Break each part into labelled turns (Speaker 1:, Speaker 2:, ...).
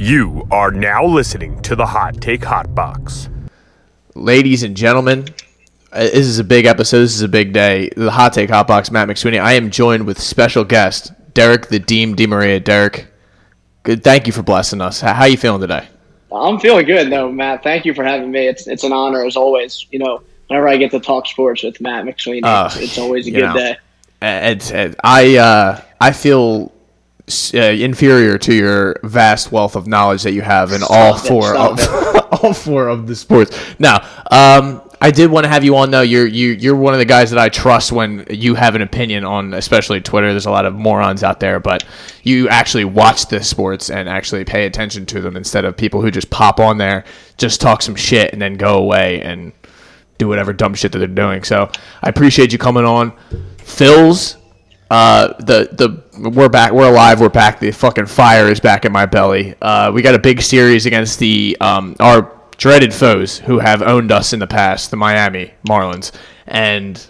Speaker 1: You are now listening to the Hot Take Hot Box.
Speaker 2: ladies and gentlemen, uh, this is a big episode. This is a big day. The Hot Take Hot Box, Matt McSweeney. I am joined with special guest Derek the Deem DeMaria. Derek, good. Thank you for blessing us. How, how you feeling today?
Speaker 3: I'm feeling good though, Matt. Thank you for having me. It's it's an honor as always. You know, whenever I get to talk sports with Matt McSweeney,
Speaker 2: Uh,
Speaker 3: it's, it's always a good
Speaker 2: know.
Speaker 3: day.
Speaker 2: It's, I uh, I feel uh, inferior to your vast wealth of knowledge that you have in all
Speaker 3: it,
Speaker 2: four of all four of the sports. Now, um, I did want to have you on though. You're you you're one of the guys that I trust when you have an opinion on, especially Twitter. There's a lot of morons out there, but you actually watch the sports and actually pay attention to them instead of people who just pop on there, just talk some shit and then go away and do whatever dumb shit that they're doing. So I appreciate you coming on. Phil's uh, the the we're back, we're alive, we're back. The fucking fire is back in my belly. Uh, we got a big series against the um, our dreaded foes who have owned us in the past, the Miami Marlins, and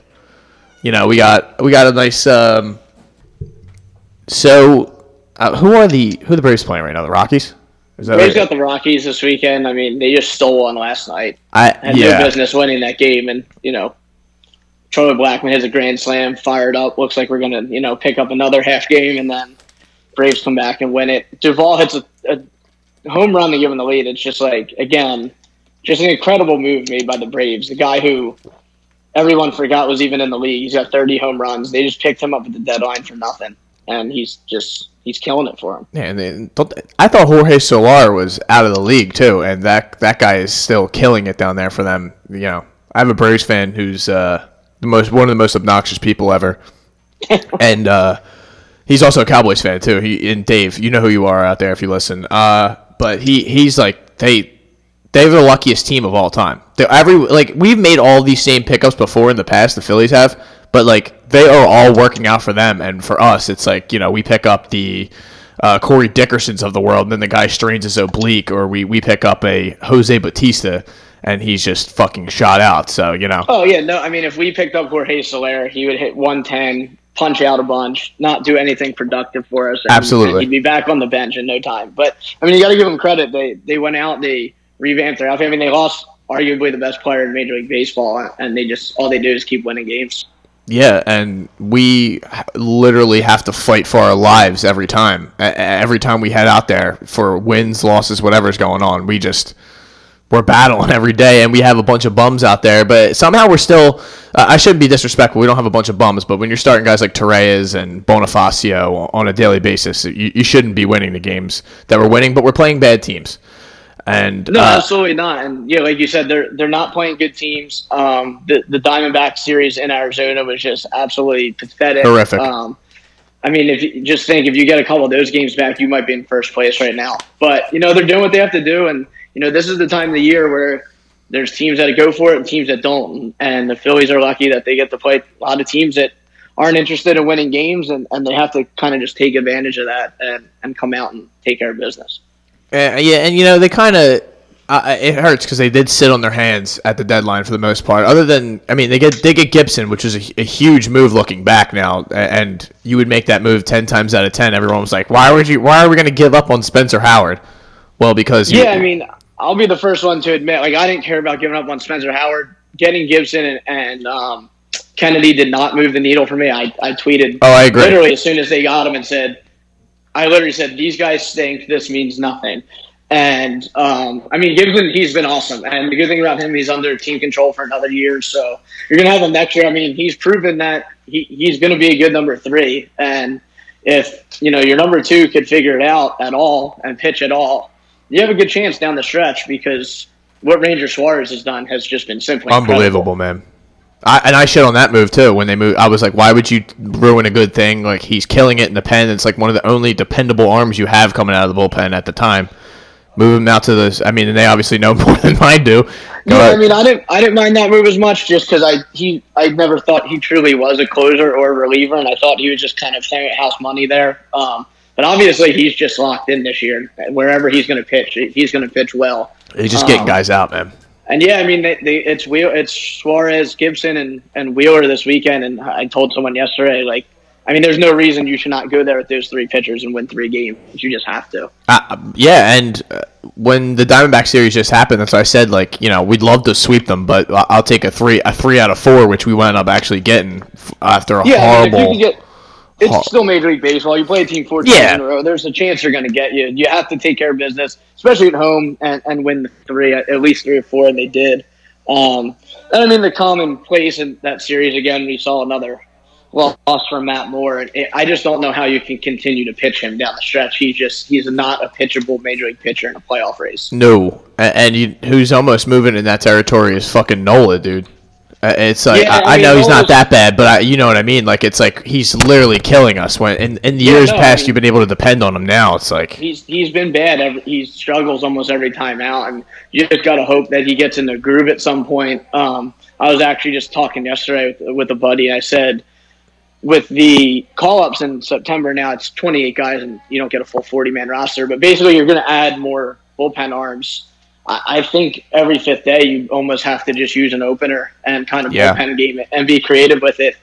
Speaker 2: you know we got we got a nice. Um, so uh, who are the who are the Braves playing right now? The Rockies. Is that
Speaker 3: Braves
Speaker 2: right?
Speaker 3: got the Rockies this weekend. I mean, they just stole one last night.
Speaker 2: I
Speaker 3: Had
Speaker 2: yeah.
Speaker 3: no business winning that game, and you know, Troy Blackman has a grand slam, fired up. Looks like we're gonna you know pick up another half game, and then Braves come back and win it. Duvall hits a, a home run to give them the lead. It's just like again, just an incredible move made by the Braves. The guy who everyone forgot was even in the league. He's got 30 home runs. They just picked him up at the deadline for nothing, and he's just he's killing it for them.
Speaker 2: Yeah, and they, I thought Jorge Soler was out of the league too, and that that guy is still killing it down there for them. You know, I have a Braves fan who's uh, the most one of the most obnoxious people ever, and uh, he's also a Cowboys fan too. He and Dave, you know who you are out there if you listen. Uh, but he he's like they they're the luckiest team of all time. They're every like we've made all these same pickups before in the past. The Phillies have, but like they are all working out for them, and for us, it's like you know we pick up the uh, Corey Dickersons of the world, and then the guy strains his oblique, or we we pick up a Jose Batista, and he's just fucking shot out. So you know,
Speaker 3: Oh yeah, no. I mean, if we picked up Jorge Soler, he would hit 110, punch out a bunch, not do anything productive for us. and
Speaker 2: Absolutely.
Speaker 3: he'd be back on the bench in no time. But I mean, you got to give them credit. They they went out, they revamped their outfit. I mean, they lost arguably the best player in Major League Baseball, and they just all they do is keep winning games.
Speaker 2: Yeah, and we literally have to fight for our lives every time. Every time we head out there for wins, losses, whatever's going on, we just we're battling every day, and we have a bunch of bums out there. But somehow we're still. Uh, I shouldn't be disrespectful. We don't have a bunch of bums, but when you're starting guys like Torreyes and Bonifacio on a daily basis, you, you shouldn't be winning the games that we're winning. But we're playing bad teams, and
Speaker 3: No,
Speaker 2: uh,
Speaker 3: absolutely not. And yeah, like you said, they're they're not playing good teams. Um, the the Diamondback series in Arizona was just absolutely pathetic.
Speaker 2: Horrific.
Speaker 3: Um, I mean, if you just think if you get a couple of those games back, you might be in first place right now. But you know they're doing what they have to do, and you know this is the time of the year where there's teams that go for it and teams that don't. And the Phillies are lucky that they get to play a lot of teams that aren't interested in winning games, and, and they have to kind of just take advantage of that and, and come out and take care of business.
Speaker 2: Uh, yeah, and you know they kind of uh, it hurts because they did sit on their hands at the deadline for the most part. Other than, I mean, they get they get Gibson, which is a, a huge move looking back now, and you would make that move ten times out of ten. Everyone was like, "Why would you? Why are we going to give up on Spencer Howard?" Well, because you-
Speaker 3: Yeah, I mean, I'll be the first one to admit, like, I didn't care about giving up on Spencer Howard. Getting Gibson and, and um, Kennedy did not move the needle for me. I, I tweeted
Speaker 2: Oh, I agree.
Speaker 3: literally as soon as they got him and said, I literally said, these guys stink. This means nothing. And um, I mean, Gibson, he's been awesome. And the good thing about him, he's under team control for another year. So you're going to have him next year. I mean, he's proven that he, he's going to be a good number three. And if, you know, your number two could figure it out at all and pitch at all, you have a good chance down the stretch because what Ranger Suarez has done has just been simply
Speaker 2: unbelievable, man. I, and I shit on that move too when they moved. I was like, "Why would you ruin a good thing? Like he's killing it in the pen. It's like one of the only dependable arms you have coming out of the bullpen at the time. Move him out to the. I mean, and they obviously know more than I do. Go
Speaker 3: Yeah,
Speaker 2: ahead.
Speaker 3: I mean, I didn't, I didn't mind that move as much just because I, he, I never thought he truly was a closer or a reliever, and I thought he was just kind of playing at house money there. Um, but obviously, he's just locked in this year. Wherever he's going to pitch, he's going to pitch well.
Speaker 2: he's just getting
Speaker 3: um,
Speaker 2: guys out, man.
Speaker 3: And yeah, I mean, they, they, it's Wheel, it's Suarez, Gibson, and, and Wheeler this weekend. And I told someone yesterday, like, I mean, there's no reason you should not go there with those three pitchers and win three games. You just have to.
Speaker 2: Uh, yeah, and uh, when the Diamondback series just happened, that's why I said like you know we'd love to sweep them, but I'll take a three a three out of four, which we wound up actually getting after a
Speaker 3: yeah,
Speaker 2: horrible.
Speaker 3: I mean, it's still Major League Baseball. You play a team four times
Speaker 2: Yeah.
Speaker 3: in a row. There's a chance they're going to get you. You have to take care of business, especially at home, and, and win three, at least three or four, and they did. Um, and I mean, the commonplace in that series again, we saw another loss from Matt Moore. It, I just don't know how you can continue to pitch him down the stretch. He's just he's not a pitchable major league pitcher in a playoff race.
Speaker 2: No, and you, who's almost moving in that territory is fucking Nola, dude. Uh, It's like
Speaker 3: Yeah,
Speaker 2: I,
Speaker 3: I
Speaker 2: I know he's not that bad, but I, you know what I mean. Like it's like he's literally killing us. When in, in the years
Speaker 3: no, I
Speaker 2: past,
Speaker 3: mean-
Speaker 2: you've been able to depend on him. Now it's like
Speaker 3: He's he's been bad. Every, he struggles almost every time out, and you just got to hope that he gets in the groove at some point. Um, I was actually just talking yesterday with, with a buddy. I said, with the call ups in September now, it's 28 guys, and you don't get a full 40 man roster. But basically, you're going to add more bullpen arms. I, I think every fifth day, you almost have to just use an opener and kind of
Speaker 2: Yeah.
Speaker 3: bullpen game it and be creative with it.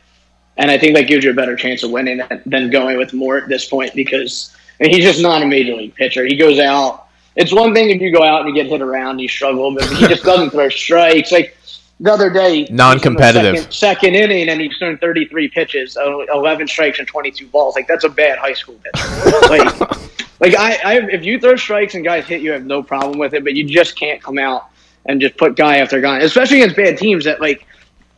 Speaker 3: And I think that gives you a better chance of winning than- going with more at this point because I mean, he's just not a major league pitcher. He goes out. It's one thing if you go out and you get hit around, you struggle, but he just doesn't throw strikes. Like the other day, he's in the
Speaker 2: Non-competitive.
Speaker 3: Second, second inning, and he's thrown 33 pitches, uh, 11 strikes, and 22 balls. Like that's a bad high school pitcher. like, like I, I, if you throw strikes and guys hit you, I have no problem with it, but you just can't come out and just put guy after guy, especially against bad teams that like.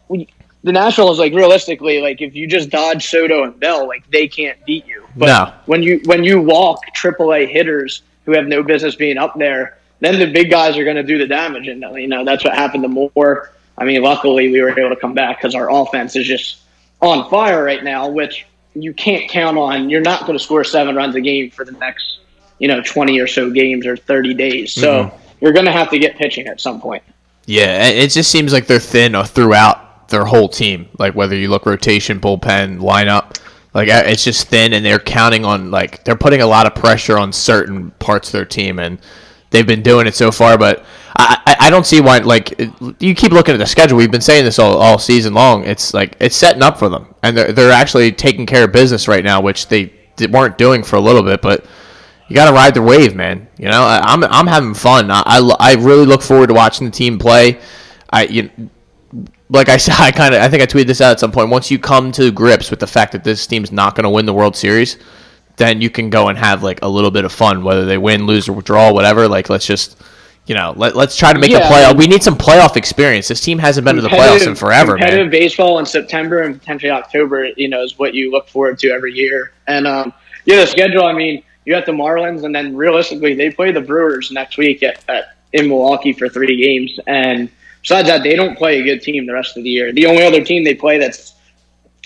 Speaker 3: we- The Nationals, like realistically, like if you just dodge Soto and Bell, like they can't beat you. But
Speaker 2: No.
Speaker 3: when you when you walk AAA hitters who have no business being up there, then the big guys are going to do the damage, and you know that's what happened to Moore. I mean, luckily we were able to come back because our offense is just on fire right now, which you can't count on. You're not going to score seven runs a game for the next, you know, 20 or so games or 30 days. So you're going to have to get pitching at some point.
Speaker 2: Yeah, it it just seems like they're thin uh, throughout their whole team. Like whether you look rotation, bullpen, lineup, like uh, it's just thin, and they're counting on like they're putting a lot of pressure on certain parts of their team, and they've been doing it so far. But I, I, don't see why. Like you keep looking at the schedule. We've been saying this all, all season long. It's like it's setting up for them, and they're they're actually taking care of business right now, which they weren't doing for a little bit, but you got to ride the wave, man. You know, I, I'm I'm having fun. I, I, I really look forward to watching the team play. I you, like I said, I kind of I think I tweeted this out at some point. Once you come to grips with the fact that this team's not going to win the World Series, then you can go and have like a little bit of fun, whether they win, lose, or draw, whatever. Like let's just. You know, let, let's try to make the
Speaker 3: Yeah, I
Speaker 2: playoff. we need some playoff experience. This team hasn't been to the playoffs in forever,
Speaker 3: competitive
Speaker 2: man.
Speaker 3: baseball in September and potentially October, you know, is what you look forward to every year. And um, yeah, the schedule. I mean, you got the Marlins, and then realistically, they play the Brewers next week at, at in Milwaukee for three games. And besides that, they don't play a good team the rest of the year. The only other team they play that's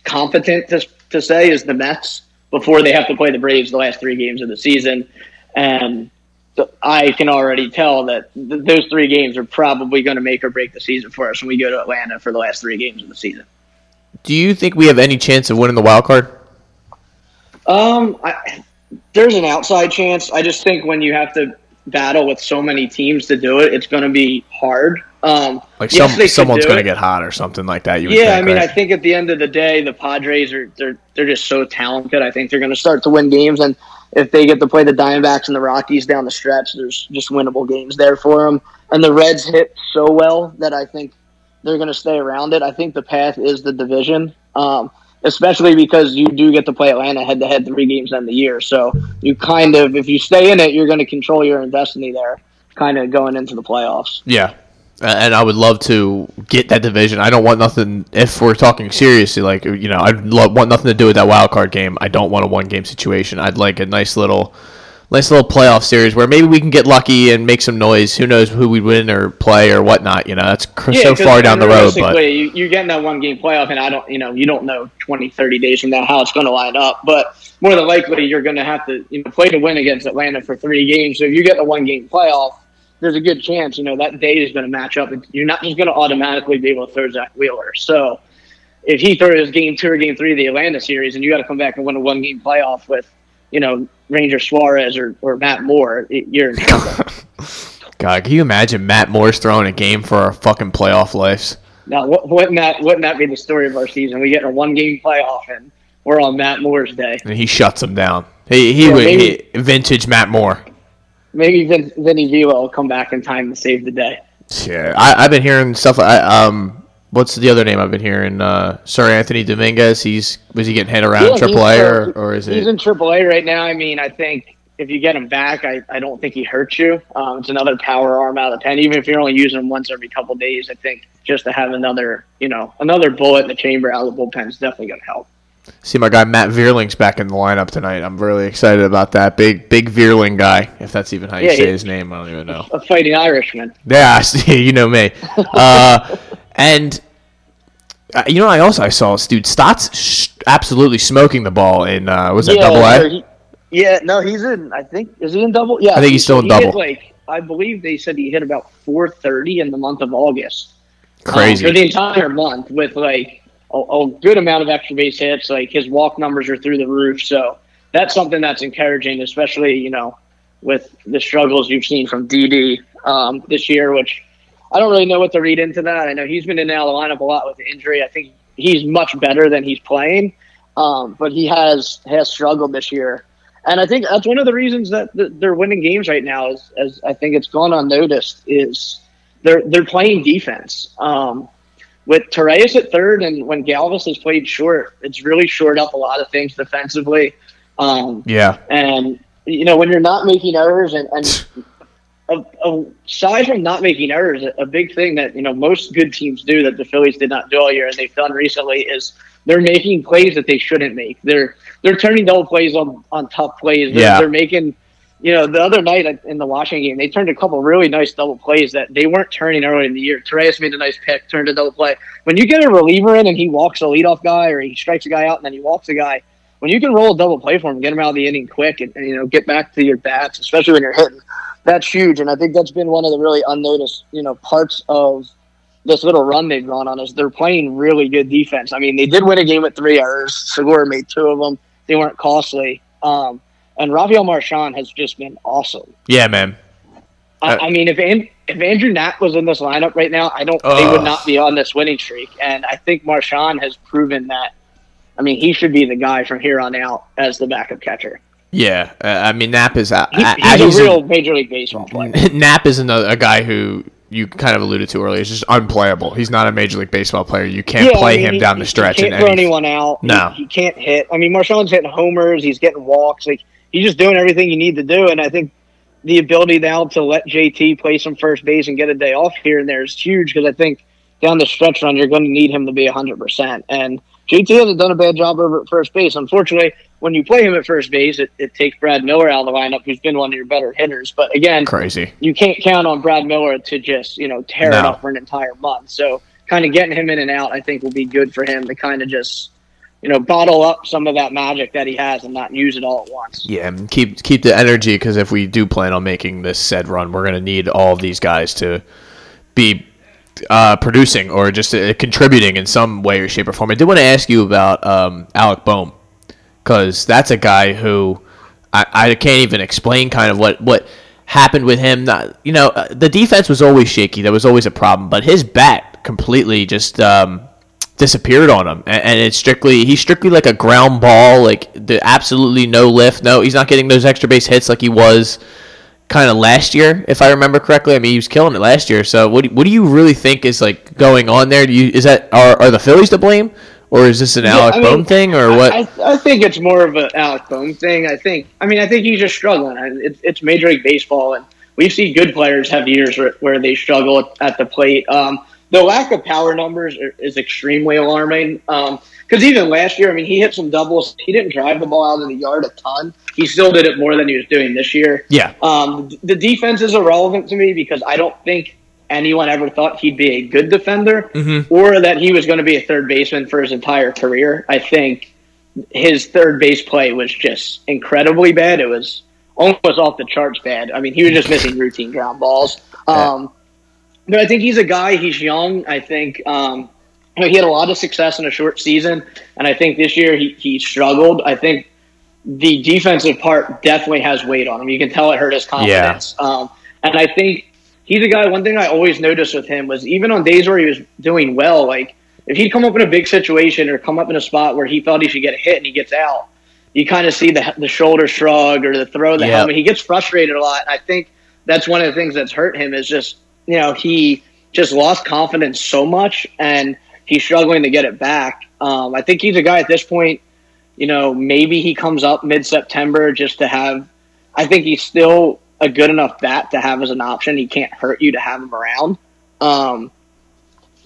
Speaker 3: competent to, to say is the Mets before they have to play the Braves the last three games of the season. And I can already tell that th- those three games are probably going to make or break the season for us when we go to Atlanta for the last three games of the season.
Speaker 2: Do you think we have any chance of winning the wild card?
Speaker 3: Um, I, there's an outside chance. I just think when you have to battle with so many teams to do it, it's going to be hard. Um,
Speaker 2: Like some
Speaker 3: could
Speaker 2: someone's going to get hot or something like that. You
Speaker 3: Yeah,
Speaker 2: think,
Speaker 3: I mean,
Speaker 2: right?
Speaker 3: I think at the end of the day, the Padres are they're they're just so talented. I think they're going to start to win games, and if they get to play the Diamondbacks and the Rockies down the stretch, there's just winnable games there for them. And the Reds hit so well that I think they're going to stay around it. I think the path is the division, um, especially because you do get to play Atlanta head to head three games in the year. So you kind of, if you stay in it, you're going to control your destiny there, kind of going into the playoffs.
Speaker 2: Yeah. And I would love to get that division. I don't want nothing. If we're talking seriously, like you know, I would want nothing to do with that wild card game. I don't want a one game situation. I'd like a nice little, nice little playoff series where maybe we can get lucky and make some noise. Who knows who we win or play or whatnot? You know, that's cr- so
Speaker 3: 'cause
Speaker 2: far down the road. But
Speaker 3: you, you're getting that one game playoff, and I don't, you know, you don't know 20, 30 days from now how it's going to line up. But more than likely, you're going to have to, you know, play to win against Atlanta for three games. So if you get the one game playoff, there's a good chance, you know, that day is going to match up. You're not just going to automatically be able to throw Zack Wheeler. So if he throws game two or game three of the Atlanta series, and you got to come back and win a one game playoff with, you know, Ranger Suarez or, or Matt Moore, you're in trouble.
Speaker 2: God, can you imagine Matt Moore's throwing a game for our fucking playoff lives?
Speaker 3: Now, wouldn't that wouldn't that be the story of our season? We get a one game playoff, and we're on Matt Moore's day.
Speaker 2: And he shuts him down. He he
Speaker 3: Yeah,
Speaker 2: would
Speaker 3: maybe-
Speaker 2: he- vintage Matt Moore.
Speaker 3: Maybe Vin, Vinny Vila will come back in time to save the day.
Speaker 2: Yeah, I, I've been hearing stuff. I, um, what's the other name I've been hearing? Uh, Seranthony Dominguez. He's was he getting hit around
Speaker 3: Yeah,
Speaker 2: Triple A or, or is
Speaker 3: He's
Speaker 2: it?
Speaker 3: in AAA right now. I mean, I think if you get him back, I, I don't think he hurts you. Um, it's another power arm out of the pen. Even if you're only using him once every couple days, I think just to have another, you know, another bullet in the chamber out of the bullpen is definitely going to help.
Speaker 2: See my guy Matt Vierling's back in the lineup tonight. I'm really excited about that. Big big Vierling guy, if that's even how you
Speaker 3: Yeah,
Speaker 2: say his name. I don't even know.
Speaker 3: A fighting Irishman.
Speaker 2: Yeah, I see, you know me. Uh, and uh, you know, I also I saw this dude Stotts sh- absolutely smoking the ball in uh, was that
Speaker 3: yeah,
Speaker 2: Double A?
Speaker 3: he- yeah, no, he's in. I think is he in double? Yeah,
Speaker 2: I think he's still in
Speaker 3: he hit,
Speaker 2: double.
Speaker 3: like I believe they said he hit about 430 in the month of August. um,
Speaker 2: Crazy.
Speaker 3: for the entire month with like a, a good amount of extra base hits. Like his walk numbers are through the roof. So that's something that's encouraging, especially you know with the struggles you've seen from Didi um, this year. Which I don't really know what to read into that. I know he's been in the lineup a lot with injury. I think he's much better than he's playing, um, but he has has struggled this year. And I think that's one of the reasons that they're winning games right now. Is as I think it's gone unnoticed is they're they're playing defense. Um, with Torreyes at third, and when Galvis has played short, it's really shored up a lot of things defensively. Um,
Speaker 2: yeah,
Speaker 3: and you know when you're not making errors, and, and a- a- aside from not making errors, a- a big thing that you know most good teams do that the Phillies did not do all year, and they've done recently is they're making plays that they shouldn't make. They're they're turning double plays on on tough plays. They're,
Speaker 2: Yeah.
Speaker 3: they're making. You know, the other night in the Washington game, they turned a couple really nice double plays that they weren't turning early in the year. Torreyes made a nice pick, turned a double play. When you get a reliever in and he walks a leadoff guy or he strikes a guy out and then he walks a guy, when you can roll a double play for him, get him out of the inning quick, and, and you know get back to your bats, especially when you're hitting, that's huge. And I think that's been one of the really unnoticed, you know, parts of this little run they've gone on is they're playing really good defense. I mean, they did win a game with three errors. Segura made two of them. They weren't costly. Um, and Rafael Marchan has just been awesome.
Speaker 2: yeah, man.
Speaker 3: I,
Speaker 2: Uh,
Speaker 3: I mean, if An- if Andrew Knapp was in this lineup right now, I don't. They would not be on this winning streak. And I think Marchan has proven that. I mean, he should be the guy from here on out as the backup catcher.
Speaker 2: Yeah, uh, I mean Knapp is uh,
Speaker 3: He,
Speaker 2: uh,
Speaker 3: he's, a
Speaker 2: a-
Speaker 3: real Major League Baseball player.
Speaker 2: Knapp is another a guy who you kind of alluded to earlier. He's just unplayable. He's not a major league baseball player. You can't
Speaker 3: Yeah, I
Speaker 2: play
Speaker 3: mean,
Speaker 2: him
Speaker 3: he-
Speaker 2: down the stretch.
Speaker 3: He can't throw anyone out.
Speaker 2: No.
Speaker 3: he, he can't hit. I mean, Marchan's hitting homers. He's getting walks. Like he's just doing everything you need to do. And I think the ability now to let JT play some first base and get a day off here and there is huge because I think down the stretch run you're going to need him to be hundred percent. And JT hasn't done a bad job over at first base. Unfortunately, when you play him at first base, it, it takes Brad Miller out of the lineup, who's been one of your better hitters. But again,
Speaker 2: Crazy.
Speaker 3: you can't count on Brad Miller to just you know tear it up for an entire month. So kind of getting him in and out, I think, will be good for him to kind of just you know bottle up some of that magic that he has and not use it all at once.
Speaker 2: Yeah, and keep keep the energy because if we do plan on making this said run, we're gonna need all these guys to be uh, producing or just uh, contributing in some way or shape or form. I did want to ask you about um, Alec Bohm because that's a guy who I, I can't even explain kind of what what happened with him. Not, you know, uh, the defense was always shaky. That was always a problem, but his bat completely just. Um, disappeared on him and, and it's strictly he's strictly like a ground ball like the absolutely no lift no he's not getting those extra base hits like he was kind of last year if i remember correctly i mean he was killing it last year so what do, what do you really think is like going on there do you is that are, are the phillies to blame or is this an
Speaker 3: Yeah,
Speaker 2: alec
Speaker 3: I mean,
Speaker 2: Bohm thing or what
Speaker 3: I, I think it's more of an Alec Bohm thing. I think. I mean, I think he's just struggling. It's, it's Major League Baseball, and we've seen good players have years where, where they struggle at, at the plate. Um, the lack of power numbers are, is extremely alarming. Because even last year, I mean, he hit some doubles. He didn't drive the ball out of the yard a ton. He still did it more than he was doing this year.
Speaker 2: yeah
Speaker 3: Um, the defense is irrelevant to me because I don't think anyone ever thought he'd be a good defender
Speaker 2: Mm-hmm.
Speaker 3: or that he was going to be a third baseman for his entire career. I think his third base play was just incredibly bad. It was almost off the charts bad. I mean, he was just missing routine ground balls. Um, but I think he's a guy. He's young. I think um, you know, he had a lot of success in a short season, and I think this year he, he struggled. I think the defensive part definitely has weight on him. You can tell it hurt his confidence. Um, and I think he's a guy. One thing I always noticed with him was even on days where he was doing well, like if he'd come up in a big situation or come up in a spot where he thought he should get a hit and he gets out, you kind of see the the shoulder shrug or the throw of the
Speaker 2: Yep.
Speaker 3: helmet. He gets frustrated a lot. I think that's one of the things that's hurt him is just you know he just lost confidence so much and he's struggling to get it back. Um, I think he's a guy at this point. You know, maybe he comes up mid September just to have. I think he's still a good enough bat to have as an option. He can't hurt you to have him around. Um,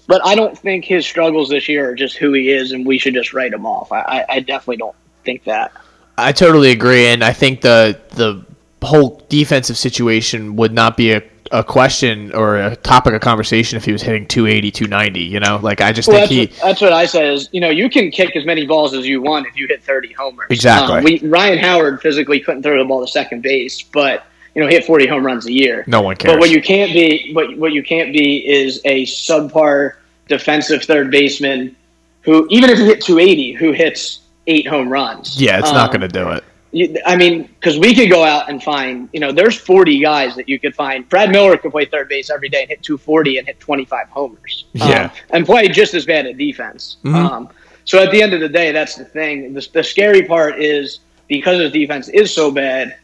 Speaker 3: but I don't think his struggles this year are just who he is, and we should just write him off. I, I, definitely don't think that.
Speaker 2: I totally agree, and I think the the whole defensive situation would not be a, a question or a topic of conversation if he was hitting 280, 290. You know, like I just
Speaker 3: Well,
Speaker 2: think
Speaker 3: that's,
Speaker 2: he.
Speaker 3: what, that's what I said. Is you know you can kick as many balls as you want if you hit thirty homers.
Speaker 2: Exactly.
Speaker 3: Um, we, Ryan Howard physically couldn't throw the ball to second base, but you know hit forty home runs a year.
Speaker 2: No one cares.
Speaker 3: But what you can't be, what what you can't be, is a subpar defensive third baseman who, even if you hit 280, who hits eight home runs.
Speaker 2: yeah, it's not
Speaker 3: Um,
Speaker 2: going to do it.
Speaker 3: You- I mean, because we could go out and find, you know, there's 40 guys that you could find. Brad Miller could play third base every day and hit 240 and hit 25 homers. Um,
Speaker 2: Yeah.
Speaker 3: and play just as bad at defense.
Speaker 2: Mhm.
Speaker 3: Um, so at the end of the day, that's the thing. The, the scary part is because his defense is so bad.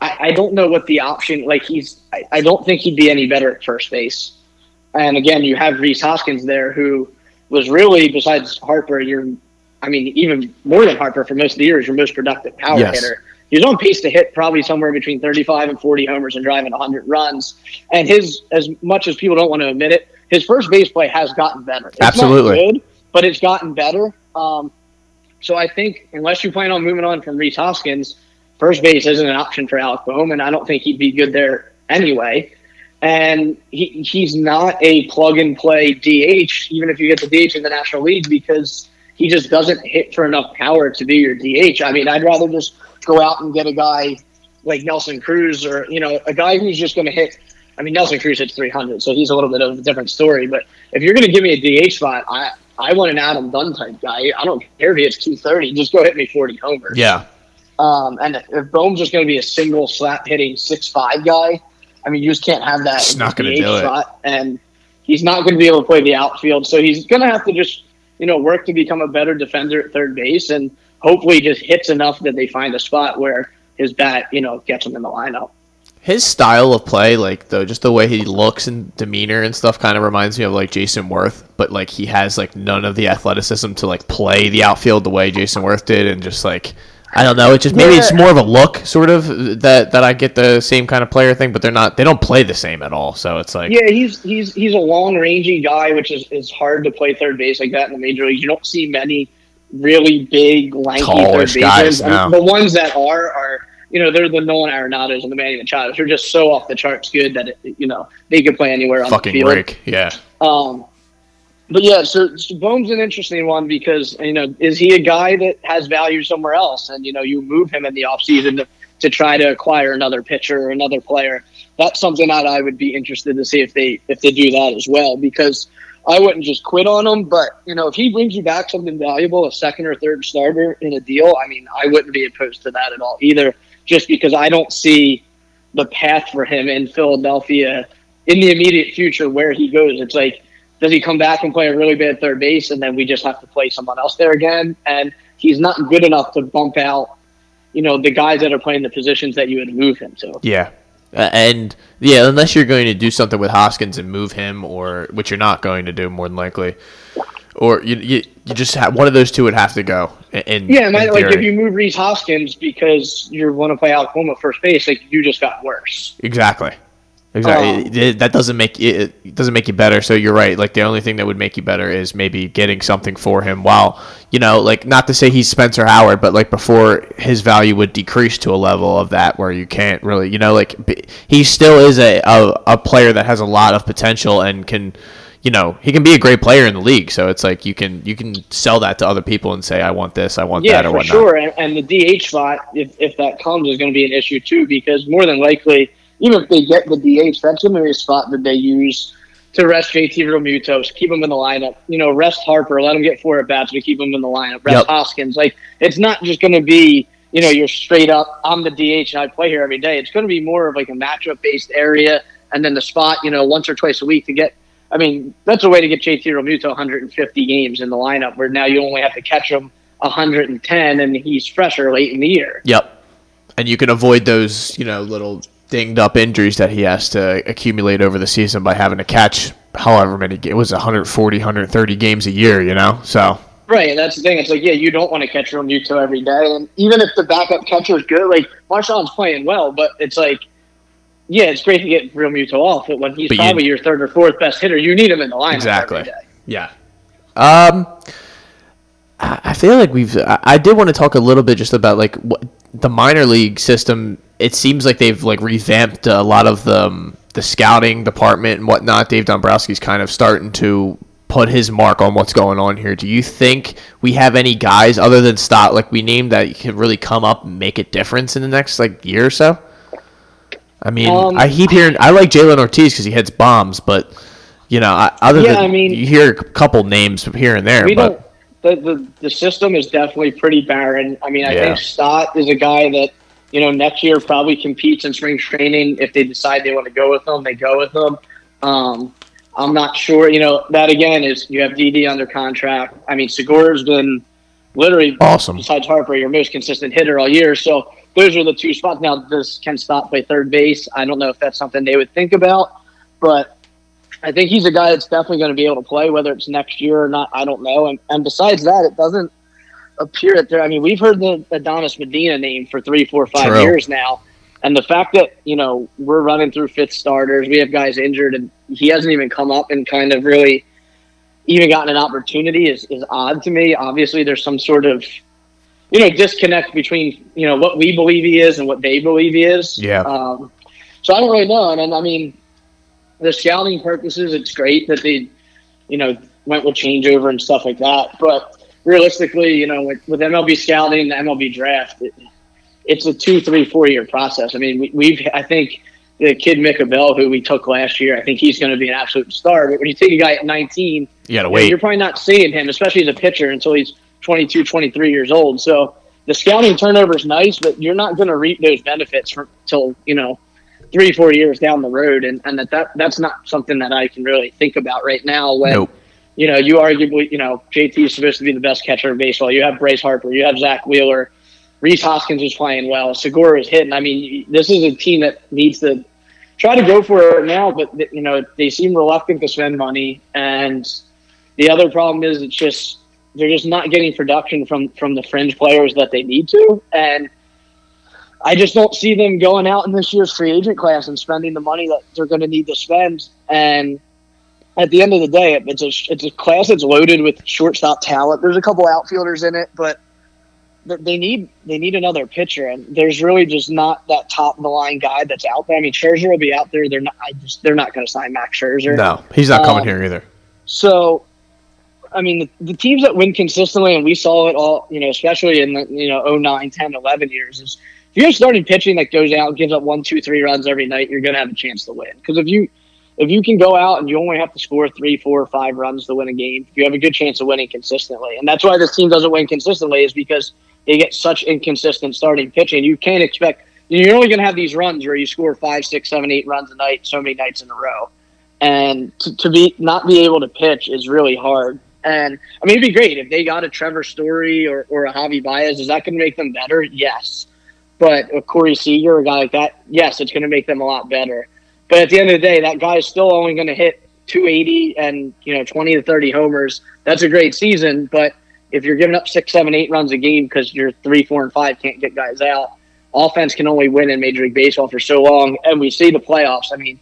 Speaker 3: I, I don't know what the option. Like he's, I, I don't think he'd be any better at first base. And again, you have Rhys Hoskins there, who was really, besides Harper, your, I mean, even more than Harper for most of the year, is your most productive power
Speaker 2: Yes.
Speaker 3: hitter. He's on pace to hit probably somewhere between 35 and 40 homers and driving 100 runs. And his, as much as people don't want to admit it, his first base play has gotten better. It's
Speaker 2: Absolutely.
Speaker 3: good, but it's gotten better. Um, so I think unless you plan on moving on from Rhys Hoskins, first base isn't an option for Alec Bohm, and I don't think he'd be good there anyway. And he, he's not a plug and play DH, even if you get the DH in the National League, because he just doesn't hit for enough power to be your DH. I mean, I'd rather just go out and get a guy like Nelson Cruz or, you know, a guy who's just going to hit. I mean, Nelson Cruz hits 300, so he's a little bit of a different story. But if you're going to give me a DH spot, I, I want an Adam Dunn type guy. I don't care if he hits 230. Just go hit me 40 homers.
Speaker 2: Yeah,
Speaker 3: Um, and if Bohm's just going to be a single slap hitting six five guy, I mean, you just can't have that.
Speaker 2: He's not gonna
Speaker 3: DH
Speaker 2: do it.
Speaker 3: and he's not going to be able to play the outfield. So he's going to have to just, you know, work to become a better defender at third base, and hopefully just hits enough that they find a spot where his bat, you know, gets him in the lineup.
Speaker 2: his style of play, like though, just the way he looks and demeanor and stuff, kind of reminds me of like Jayson Werth. But like he has like none of the athleticism to like play the outfield the way Jayson Werth did, and just like I don't know, It's just maybe it's more of a look, sort of that that I get the same kind of player thing, but they're not. They don't play the same at all. So it's like
Speaker 3: Yeah, he's he's he's a long rangy guy, which is, is hard to play third base like that in the major leagues. You don't see many really big, lanky
Speaker 2: Tallish
Speaker 3: third
Speaker 2: guys,
Speaker 3: basemen. I mean,
Speaker 2: no.
Speaker 3: The ones that are are you know they're the Nolan Arenados and the Manny Machados. They're just so off the charts good that it, you know they could play anywhere on
Speaker 2: fucking
Speaker 3: the field.
Speaker 2: Yeah,
Speaker 3: Um, but yeah, so, so an interesting one because you know is he a guy that has value somewhere else, and you know you move him in the offseason to to try to acquire another pitcher or another player. That's something that I would be interested to see if they if they do that as well because I wouldn't just quit on him. But you know if he brings you back something valuable, a second or third starter in a deal, I mean I wouldn't be opposed to that at all either. Just because I don't see the path for him in Philadelphia in the immediate future where he goes. It's like, does he come back and play a really bad third base and then we just have to play someone else there again? And he's not good enough to bump out, you know, the guys that are playing the positions that you would move him to.
Speaker 2: yeah. Uh, and yeah, unless you're going to do something with Hoskins and move him, or which you're not going to do more than likely, or you you, you just have one of those two would have to go. In
Speaker 3: Yeah, like if you move Rhys Hoskins because you want to play at first base, like you just got worse.
Speaker 2: Exactly. Exactly.
Speaker 3: Um,
Speaker 2: It- it- that doesn't make it, it doesn't make you better. So you're right. Like the only thing that would make you better is maybe getting something for him. While you know, like not to say he's Spencer Howard, but like before his value would decrease to a level of that where you can't really, you know, like b- he still is a, a a player that has a lot of potential and can. You know he can be a great player in the league, so it's like you can you can sell that to other people and say I want this, I want
Speaker 3: Yeah,
Speaker 2: that, or
Speaker 3: for
Speaker 2: whatnot.
Speaker 3: sure. And, and the DH spot, if, if that comes, is going to be an issue too, because more than likely, even if they get the DH, that's going to be a spot that they use to rest JT Realmuto, keep him in the lineup. You know, rest Harper, let him get four at bats, but keep him in the lineup. Rest
Speaker 2: Yep.
Speaker 3: Hoskins. Like, it's not just going to be, you know, you're straight up, I'm the DH and I play here every day. It's going to be more of like a matchup based area, and then the spot, you know, once or twice a week to get I mean, that's a way to get JT Realmuto 150 games in the lineup, where now you only have to catch him 110, and he's fresher late in the year.
Speaker 2: Yep. And you can avoid those, you know, little dinged up injuries that he has to accumulate over the season by having to catch however many it was 140 130 games a year you know? So.
Speaker 3: Right and that's the thing it's like yeah you don't want to catch Realmuto every day and even if the backup catcher is good like Marchan's playing well but it's like yeah it's great to get Realmuto off but when he's but probably you, your third or fourth best hitter you need him in the lineup exactly.
Speaker 2: yeah. Um I feel like we've. I did want to talk a little bit just about like what the minor league system. It seems like they've like revamped a lot of the um, the scouting department and whatnot. Dave Dombrowski's kind of starting to put his mark on what's going on here. Do you think we have any guys other than Stott, like we named, that can really come up and make a difference in the next like year or so? I mean, um, I keep hearing I like Jhailyn Ortiz because he hits bombs, but you know, other yeah, than I mean, you hear a couple names here and there, but
Speaker 3: the, the, the system is definitely pretty barren. I mean, I yeah. think Stott is a guy that, you know, next year probably competes in spring training. If they decide they want to go with him, they go with him. Um, I'm not sure. You know, that again is you have Didi under contract. I mean, Segura's been literally
Speaker 2: awesome.
Speaker 3: Besides Harper, your most consistent hitter all year. So those are the two spots. Now, does Ken Stott play third base? I don't know if that's something they would think about, but I think he's a guy that's definitely going to be able to play, whether it's next year or not. I don't know. And, and besides that, it doesn't appear that there. I mean, we've heard the Adonis Medina name for three, four, five True. years now, and the fact that you know we're running through fifth starters, we have guys injured, and he hasn't even come up and kind of really even gotten an opportunity is is odd to me. Obviously, there's some sort of you know disconnect between you know what we believe he is and what they believe he is.
Speaker 2: Yeah.
Speaker 3: Um, so I don't really know, and, and I mean the scouting purposes, it's great that they, you know, went with changeover and stuff like that. But realistically, you know, with, with MLB scouting, the MLB draft, it, it's a two, three, four year process. I mean, we, have I think the kid Mick Abel, who we took last year, I think he's going to be an absolute star. But when you take a guy at 19,
Speaker 2: you got to wait.
Speaker 3: You're probably not seeing him, especially as a pitcher, until he's 22, 23 years old. So the scouting turnover is nice, but you're not going to reap those benefits for, until, you know, three, four years down the road, and, and that, that that's not something that I can really think about right now. When nope. you know, you arguably, you know, JT is supposed to be the best catcher in baseball. You have Bryce Harper, you have Zack Wheeler, Rhys Hoskins is playing well, Segura is hitting. I mean, this is a team that needs to try to go for it now, but you know, they seem reluctant to spend money. And the other problem is, it's just they're just not getting production from from the fringe players that they need to, and I just don't see them going out in this year's free agent class and spending the money that they're going to need to spend. And at the end of the day, it's a it's a class that's loaded with shortstop talent. There's a couple outfielders in it, but they need they need another pitcher, and there's really just not that top of the line guy that's out there. I mean, Scherzer will be out there. They're not. I just they're not going to sign Max Scherzer.
Speaker 2: No, he's not coming um, here either.
Speaker 3: So, I mean, the, the, teams that win consistently, and we saw it all, you know, especially in the you know 09, 10, 11 years, is if you're starting pitching that goes out, gives up one, two, three runs every night, you're going to have a chance to win. Because if you if you can go out and you only have to score three, four, or five runs to win a game, you have a good chance of winning consistently. And that's why this team doesn't win consistently is because they get such inconsistent starting pitching. You can't expect you're only going to have these runs where you score five, six, seven, eight runs a night, so many nights in a row. And to, to be not be able to pitch is really hard. And I mean, it'd be great if they got a Trevor Story or, or a Javi Baez. Is that going to make them better? Yes. But a Corey Seager, a guy like that, yes, it's going to make them a lot better. But at the end of the day, that guy is still only going to hit 280 and you know 20 to 30 homers. That's a great season, but if you're giving up six, seven, eight runs a game because you're three, four, and five can't get guys out, offense can only win in Major League Baseball for so long. And we see the playoffs. I mean,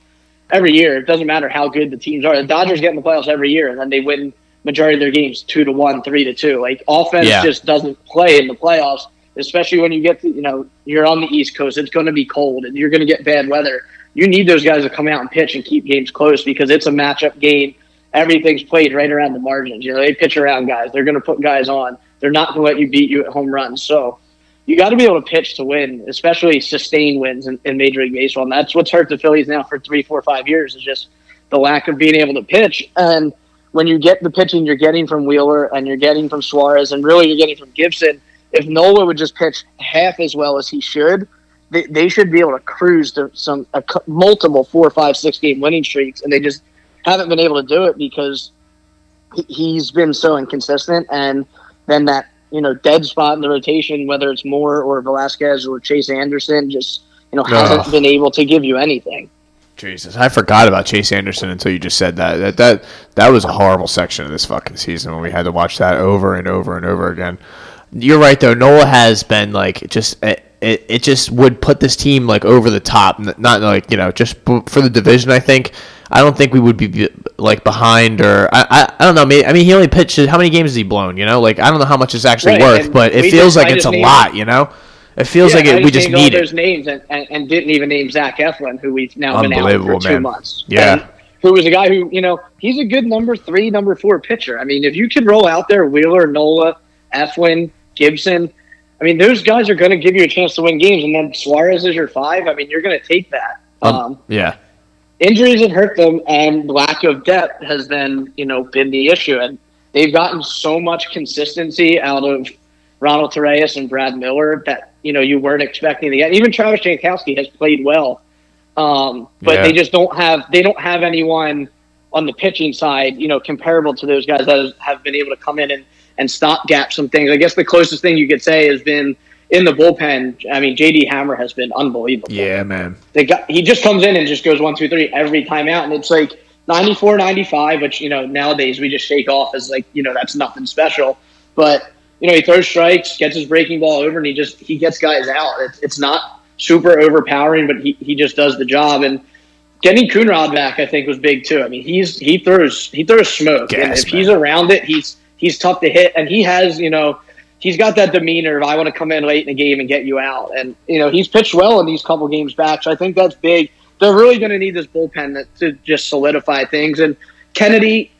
Speaker 3: every year it doesn't matter how good the teams are. The Dodgers get in the playoffs every year, and then they win majority of their games two to one, three to two. Like offense yeah. just doesn't play in the playoffs especially when you get to, you know, you're on the East Coast, it's going to be cold and you're going to get bad weather. You need those guys to come out and pitch and keep games close because it's a matchup game. Everything's played right around the margins. You know, they pitch around guys. They're going to put guys on. They're not going to let you beat you at home runs. So you got to be able to pitch to win, especially sustain wins in, in Major League Baseball. And that's what's hurt the Phillies now for three, four, five years is just the lack of being able to pitch. And when you get the pitching you're getting from Wheeler and you're getting from Suarez and really you're getting from Gibson – if Nola would just pitch half as well as he should, they, they should be able to cruise to some a, multiple four, five, six game winning streaks, and they just haven't been able to do it because he- he's been so inconsistent. And then that you know dead spot in the rotation, whether it's Moore or Velasquez or Chase Anderson, just you know hasn't been able to give you anything.
Speaker 2: Jesus, I forgot about Chase Anderson until you just said that. That that that was a horrible section of this fucking season when we had to watch that over and over and over again. You're right though. Nola has been like just it, it, it just would put this team like over the top. Not like you know just for the division. I think I don't think we would be like behind or I I, I don't know. Maybe, I mean he only pitched how many games has he blown? You know like I don't know how much it's actually
Speaker 3: Right,
Speaker 2: worth, but it feels like it's a lot. You know. It feels
Speaker 3: Yeah,
Speaker 2: like it, we just
Speaker 3: all
Speaker 2: need
Speaker 3: those
Speaker 2: it.
Speaker 3: names and, and, and didn't even name Zach Eflin, who we've now been out for two
Speaker 2: man.
Speaker 3: months.
Speaker 2: Yeah.
Speaker 3: And who was a guy who you know he's a good number three, number four pitcher. I mean, if you could roll out there Wheeler, Nola, Eflin, Gibson, I mean, those guys are going to give you a chance to win games. And then Suarez is your five. I mean, you're going to take that.
Speaker 2: Um,
Speaker 3: Um,
Speaker 2: yeah.
Speaker 3: injuries have hurt them, and lack of depth has then you know been the issue. And they've gotten so much consistency out of Ronald Torreyes and Brad Miller that you know you weren't expecting to get. Even Travis Jankowski has played well, um, but
Speaker 2: Yeah.
Speaker 3: they just don't have they don't have anyone on the pitching side, you know, comparable to those guys that have been able to come in and and stop gap some things. I guess the closest thing you could say has been in the bullpen. I mean, JD Hammer has been unbelievable
Speaker 2: Yeah, man.
Speaker 3: the guy, he just comes in and just goes one, two, three every time out. And it's like 94, 95, which, you know, nowadays we just shake off as like, you know, that's nothing special. But, you know, he throws strikes, gets his breaking ball over, and he just, he gets guys out. It's, it's not super overpowering, but he, he just does the job. And getting Coonrod back, I think, was big too. I mean, he's, he throws, he throws smoke. and
Speaker 2: Gas,
Speaker 3: if he's around it, he's, he's tough to hit. And he has, you know, he's got that demeanor of I want to come in late in the game and get you out. And you know he's pitched well in these couple games back, so I think that's big. They're really going to need this bullpen that, to just solidify things. And Kennedy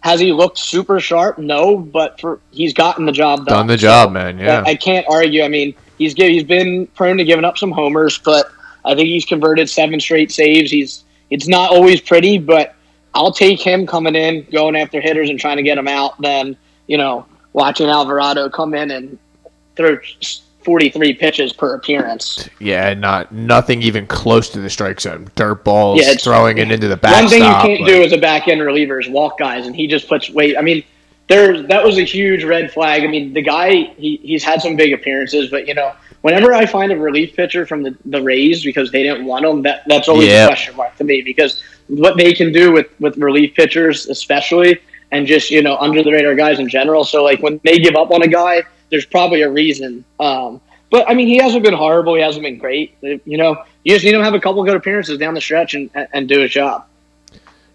Speaker 3: has he looked super sharp? No, but for he's gotten the job done.
Speaker 2: Done the
Speaker 3: So,
Speaker 2: job, man. Yeah.
Speaker 3: I, I can't argue. I mean, he's he's been prone to giving up some homers, but I think he's converted seven straight saves. He's it's not always pretty, but I'll take him coming in, going after hitters and trying to get them out. Than you know watching Alvarado come in and throw forty three pitches per appearance.
Speaker 2: Yeah, not nothing even close to the strike zone. Dirt balls,
Speaker 3: Yeah,
Speaker 2: throwing it into the backstop.
Speaker 3: One thing you can't
Speaker 2: like-
Speaker 3: do as a back end reliever is walk guys, and he just puts weight. I mean, there that was a huge red flag. I mean, the guy he, he's had some big appearances, but you know, whenever I find a relief pitcher from the, the Rays because they didn't want him, that that's always
Speaker 2: Yeah.
Speaker 3: a question mark to me because what they can do with with relief pitchers, especially, and just you know under the radar guys in general. So like when they give up on a guy, there's probably a reason. Um, but I mean, he hasn't been horrible. He hasn't been great. You know, you just need him to have a couple good appearances down the stretch and, and do his job.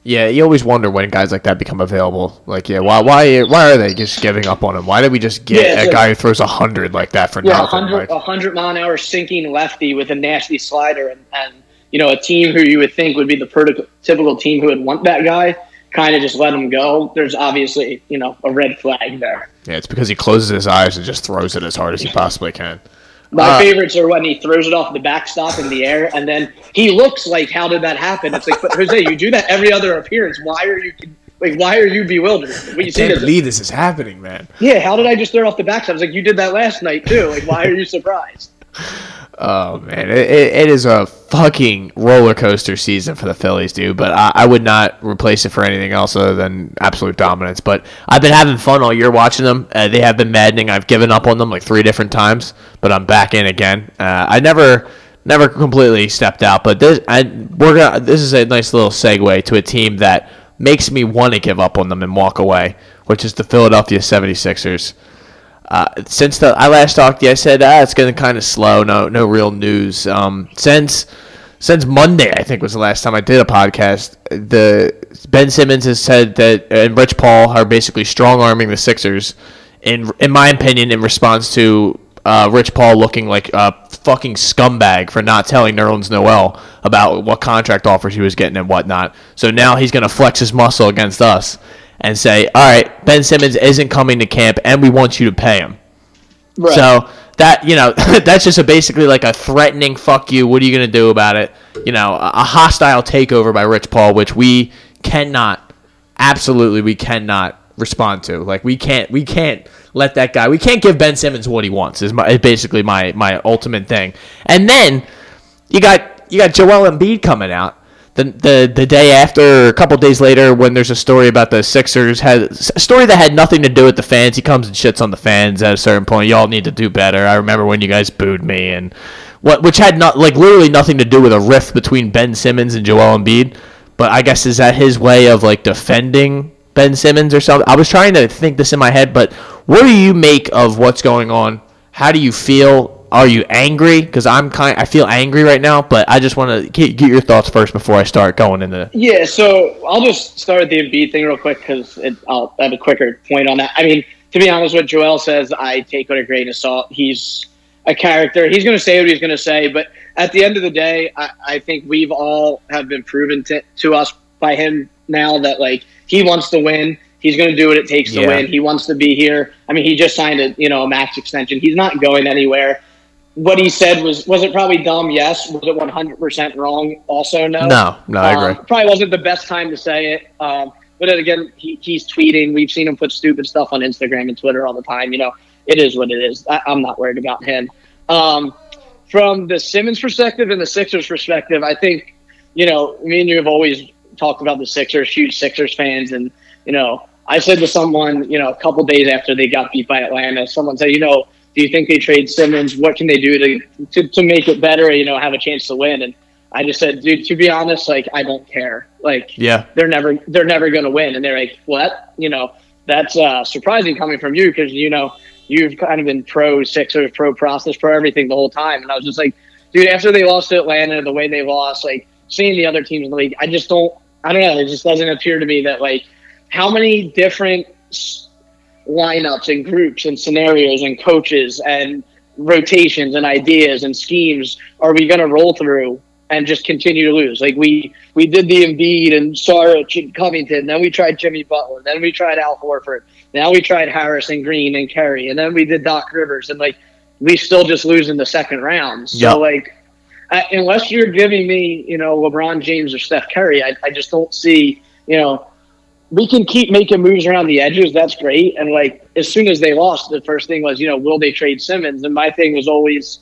Speaker 2: Yeah, you always wonder when guys like that become available. Like, yeah, why, why, why are they just giving up on him? Why did we just get
Speaker 3: Yeah,
Speaker 2: a
Speaker 3: like-
Speaker 2: guy who throws a hundred like that for
Speaker 3: Yeah,
Speaker 2: nothing?
Speaker 3: hundred
Speaker 2: Like,
Speaker 3: a hundred mile an hour sinking lefty with a nasty slider, and, and you know a team who you would think would be the prototypical team who would want that guy, kind of just let him go. There's obviously you know a red flag there.
Speaker 2: yeah, it's because he closes his eyes and just throws it as hard as he possibly can.
Speaker 3: My
Speaker 2: Uh,
Speaker 3: favorites are when he throws it off the backstop in the air, and then he looks like, "How did that happen?" It's like, but Jose, you do that every other appearance. Why are you like? Why are you bewildered? You see
Speaker 2: Can't
Speaker 3: this,
Speaker 2: believe this is happening, man.
Speaker 3: yeah, how did I just throw it off the backstop? I was like, you did that last night too. Like, why are you surprised?
Speaker 2: Oh man, it, it, is a fucking roller coaster season for the Phillies, dude. But I, I would not replace it for anything else other than absolute dominance. But I've been having fun all year watching them. Uh, they have been maddening. I've given up on them like three different times, but I'm back in again. Uh, I never, never completely stepped out. But this, I, we're gonna. This is a nice little segue to a team that makes me want to give up on them and walk away, which is the Philadelphia 76ers. Uh, since the I last talked to you, I said ah, it's going to kind of slow. No, no real news. Um, since since Monday, I think was the last time I did a podcast. The Ben Simmons has said that and Rich Paul are basically strong arming the Sixers. In in my opinion, in response to uh, Rich Paul looking like a fucking scumbag for not telling Nerlens Noel about what contract offers he was getting and whatnot. So now he's going to flex his muscle against us and say, "All right, Ben Simmons isn't coming to camp, and we want you to pay him."
Speaker 3: Right.
Speaker 2: So that you know, that's just a basically like a threatening "fuck you." What are you going to do about it? You know, a, a hostile takeover by Rich Paul, which we cannot, absolutely, we cannot respond to. Like we can't, we can't let that guy. We can't give Ben Simmons what he wants. Is my is basically my my ultimate thing. And then you got you got Joel Embiid coming out. The, the the day after, a couple days later, when there's a story about the Sixers, had a story that had nothing to do with the fans. He comes and shits on the fans at a certain point. Y'all need to do better. I remember when you guys booed me and what, which had not like literally nothing to do with a rift between Ben Simmons and Joel Embiid. But I guess is that his way of like defending Ben Simmons or something? I was trying to think this in my head, but what do you make of what's going on? How do you feel? Are you angry? Because I'm kind, I feel angry right now. But I just want to get, your thoughts first before I start going into.
Speaker 3: Yeah, so I'll just start with the Embiid thing real quick because I'll have a quicker point on that. I mean, to be honest, what Joel says, I take with a grain of salt. He's a character. He's going to say what he's going to say, but at the end of the day, I, I think we've all have been proven to, to us by him now that like he wants to win. He's going to do what it takes to win. He wants to be here. I mean, he just signed a you know a max extension. He's not going anywhere. What he said was was it probably dumb? Yes. Was it one hundred percent wrong? Also, no.
Speaker 2: No, no, I
Speaker 3: Um,
Speaker 2: agree.
Speaker 3: probably wasn't the best time to say it. Um, but then again, he, he's tweeting. We've seen him put stupid stuff on Instagram and Twitter all the time. You know, it is what it is. I, I'm not worried about him. Um, from the Simmons perspective and the Sixers perspective, I think, you know, me and you have always talked about the Sixers, huge Sixers fans. And, you know, I said to someone, you know, a couple days after they got beat by Atlanta, someone said, you know, do you think they trade Simmons? What can they do to, to, to make it better, you know, have a chance to win? And I just said, dude, to be honest, like, I don't care. Like,
Speaker 2: Yeah,
Speaker 3: they're never they're never going to win and they're like what you know that's uh, surprising coming from you because you know you've kind of been pro Sixers pro process pro everything the whole time and I was just like dude after they lost to Atlanta the way they lost like seeing the other teams in the league I just don't I don't know it just doesn't appear to me that like how many different lineups and groups and scenarios and coaches and rotations and ideas and schemes are we going to roll through and just continue to lose? Like we we did the Embiid and Saric and Covington, then we tried Jimmy Butler, then we tried Al Horford, now we tried Harris and Green and Curry, and then we did Doc Rivers, and like we still just lose in the second round. So
Speaker 2: Yep.
Speaker 3: like. Unless you're giving me, you know, LeBron James or Steph Curry, I, I just don't see, you know, we can keep making moves around the edges. That's great. And like as soon as they lost, the first thing was, you know, will they trade Simmons? And my thing was always,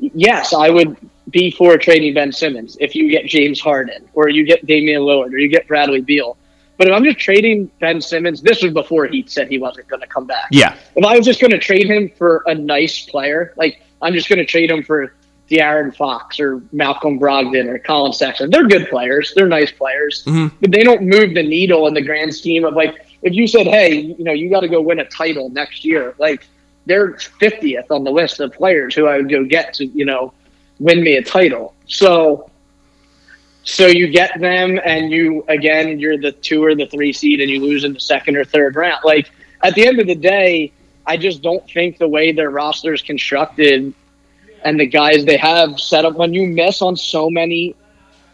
Speaker 3: yes, I would be for trading Ben Simmons if you get James Harden or you get Damian Lillard or you get Bradley Beal. But if I'm just trading Ben Simmons, this was before he said he wasn't going to come back.
Speaker 2: yeah,
Speaker 3: If I was just going to trade him for a nice player, like I'm just going to trade him for De'Aaron Fox or Malcolm Brogdon or Colin Sexton. They're good players. They're nice players,
Speaker 2: Mhm.
Speaker 3: but they don't move the needle in the grand scheme of like if you said, "Hey, you know, you got to go win a title next year," like they're 50th on the list of players who I would go get to, you know, win me a title. So. So you get them, and you again, you're the two or the three seed, and you lose in the second or third round. Like at the end of the day, I just don't think the way their roster is constructed and the guys they have set up when you miss on so many,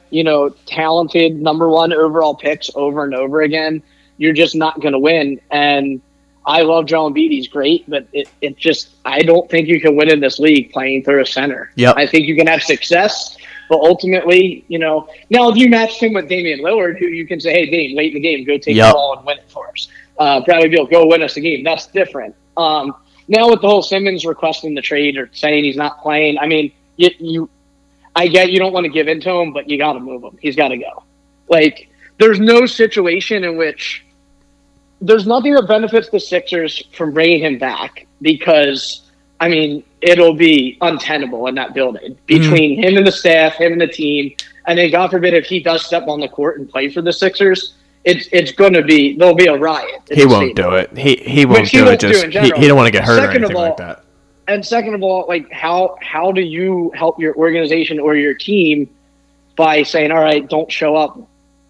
Speaker 3: you know, talented number one overall picks over and over again, you're just not going to win. And I love Joel Embiid; he's great, but it, it just I don't think you can win in this league playing through a center.
Speaker 2: Yeah,
Speaker 3: I think you can have success. But ultimately, you know, now if you match him with Damian Lillard, who you can say, "Hey, Dame, late in the game, go take
Speaker 2: Yep.
Speaker 3: the ball and win it for us." Uh, Bradley Beal, go win us the game. That's different. Um, now with the whole Simmons requesting the trade or saying he's not playing, I mean, you, you I get you don't want to give in to him, but you got to move him. He's got to go. Like, there's no situation in which there's nothing that benefits the Sixers from bringing him back because, I mean, it'll be untenable in that building mm-hmm. between him and the staff, him and the team. And then, God forbid, if he does step on the court and play for the Sixers, it's it's going to be there'll be a riot.
Speaker 2: he won't do it. He he won't
Speaker 3: Which
Speaker 2: do it.
Speaker 3: do
Speaker 2: Just
Speaker 3: in
Speaker 2: he, he don't want to get hurt or
Speaker 3: Second of
Speaker 2: anything
Speaker 3: all,
Speaker 2: like that.
Speaker 3: and second of all, like how how do you help your organization or your team by saying, all right, don't show up,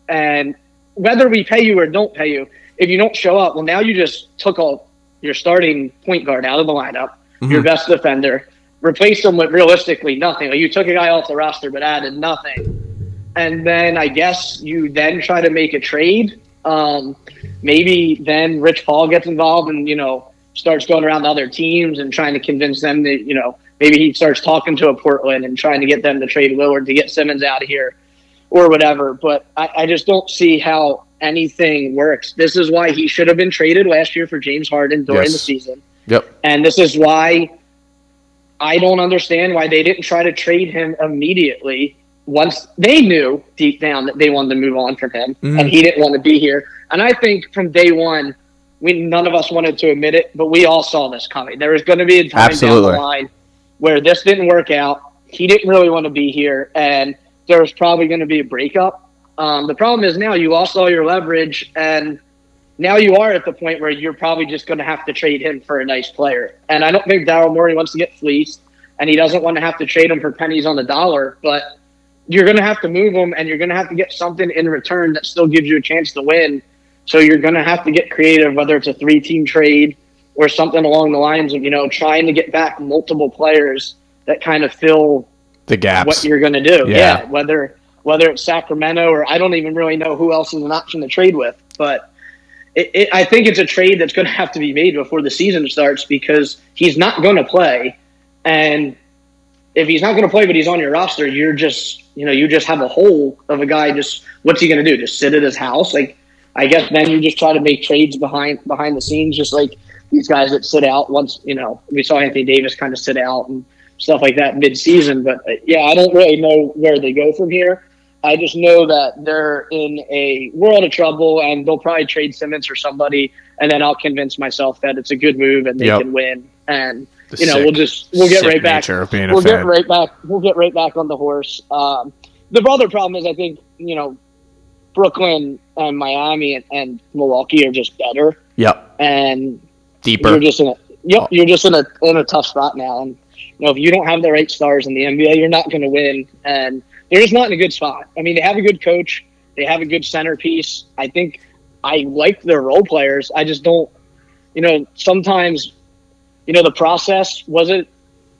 Speaker 3: and whether we pay you or don't pay you, if you don't show up, well, now you just took all your starting point guard out of the lineup, your
Speaker 2: Mhm.
Speaker 3: best defender, replaced them with realistically nothing. Like you took a guy off the roster but added nothing, and then I guess you then try to make a trade. Um, maybe then Rich Paul gets involved and you know starts going around to other teams and trying to convince them that you know maybe he starts talking to a Portland and trying to get them to trade Lillard to get Simmons out of here or whatever. But I, I just don't see how anything works. This is why he should have been traded last year for James Harden during
Speaker 2: Yes.
Speaker 3: the season,
Speaker 2: Yep.
Speaker 3: and this is why I don't understand why they didn't try to trade him immediately once they knew deep down that they wanted to move on from him
Speaker 2: Mhm.
Speaker 3: and he didn't want to be here. And I think from day one, we none of us wanted to admit it, but we all saw this coming. There was going to be a time down the line where this didn't work out. He didn't really want to be here, and there was probably going to be a breakup. Um, the problem is now you lost all your leverage, and now you are at the point where you're probably just going to have to trade him for a nice player. And I don't think Daryl Morey wants to get fleeced, and he doesn't want to have to trade him for pennies on the dollar. But you're going to have to move them and you're going to have to get something in return that still gives you a chance to win. So you're going to have to get creative, whether it's a three-team trade or something along the lines of you know trying to get back multiple players that kind of fill
Speaker 2: The gaps.
Speaker 3: what you're going to do.
Speaker 2: Yeah.
Speaker 3: Yeah. whether whether it's Sacramento or I don't even really know who else is an option to trade with, but it, it, I think it's a trade that's going to have to be made before the season starts because he's not going to play, and if he's not going to play, but he's on your roster, you're just you know you just have a hole of a guy. Just what's he going to do? Just sit at his house? Like I guess then you just try to make trades behind behind the scenes, just like these guys that sit out. Once you know we saw Anthony Davis kind of sit out and stuff like that mid-season. But uh, yeah, I don't really know where they go from here. I just know that they're in a world of trouble, and they'll probably trade Simmons or somebody, and then I'll convince myself that it's a good move and they
Speaker 2: Yep.
Speaker 3: can win. And
Speaker 2: The
Speaker 3: you know,
Speaker 2: sick-
Speaker 3: we'll just we'll get right back.
Speaker 2: nature of being a
Speaker 3: We'll
Speaker 2: fan.
Speaker 3: get right back. We'll get right back on the horse. Um, the other problem is, I think you know, Brooklyn and Miami and, and Milwaukee are just better,
Speaker 2: Yep.
Speaker 3: and
Speaker 2: Deeper.
Speaker 3: you're just in a yep, you're just in a in a tough spot now. And you know, if you don't have the right stars in the NBA, you're not going to win. And they're just not in a good spot. I mean, they have a good coach, they have a good centerpiece. I think I like their role players. I just don't, you know, sometimes, you know, the process was it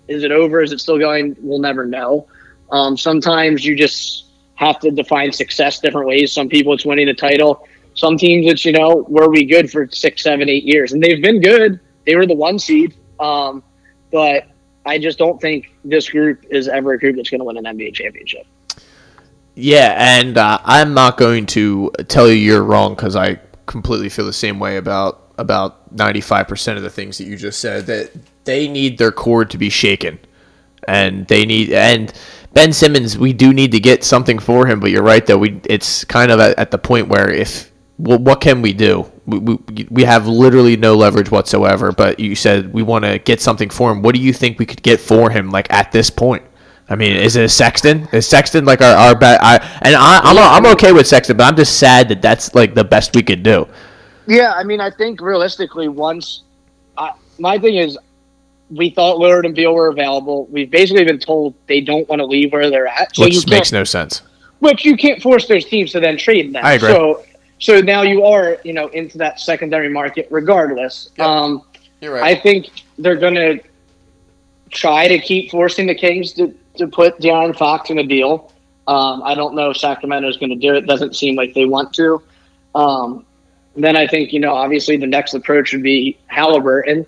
Speaker 3: is it over? Is it still going? We'll never know. Um, sometimes you just have to define success different ways. Some people it's winning a title. Some teams it's you know were we good for six, seven, eight years, and they've been good. They were the one seed, um, but I just don't think this group is ever a group that's going to win an NBA championship.
Speaker 2: Yeah, and uh, I'm not going to tell you you're wrong because I completely feel the same way about about 95% of the things that you just said. That they need their core to be shaken, and they need and Ben Simmons. We do need to get something for him, but you're right though. We it's kind of at, at the point where if well, what can we do? We, we, we have literally no leverage whatsoever. But you said we want to get something for him. What do you think we could get for him? Like at this point? I mean, is it a Sexton? Is Sexton like our our best? I and I, I'm I'm okay with Sexton, but I'm just sad that that's like the best we could do.
Speaker 3: Yeah, I mean, I think realistically, once I, my thing is, we thought Lillard and Beal were available. We've basically been told they don't want to leave where they're at, so you
Speaker 2: which
Speaker 3: can't,
Speaker 2: makes no sense.
Speaker 3: which you can't force those teams to then trade them.
Speaker 2: I agree.
Speaker 3: So, so now you are, you know, into that secondary market regardless.
Speaker 2: Yep.
Speaker 3: Um,
Speaker 2: You're right.
Speaker 3: I think they're going to try to keep forcing the Kings to, to put De'Aaron Fox in a deal. Um, I don't know if Sacramento is going to do it. Doesn't seem like they want to. Um, then I think you know, obviously, the next approach would be Halliburton.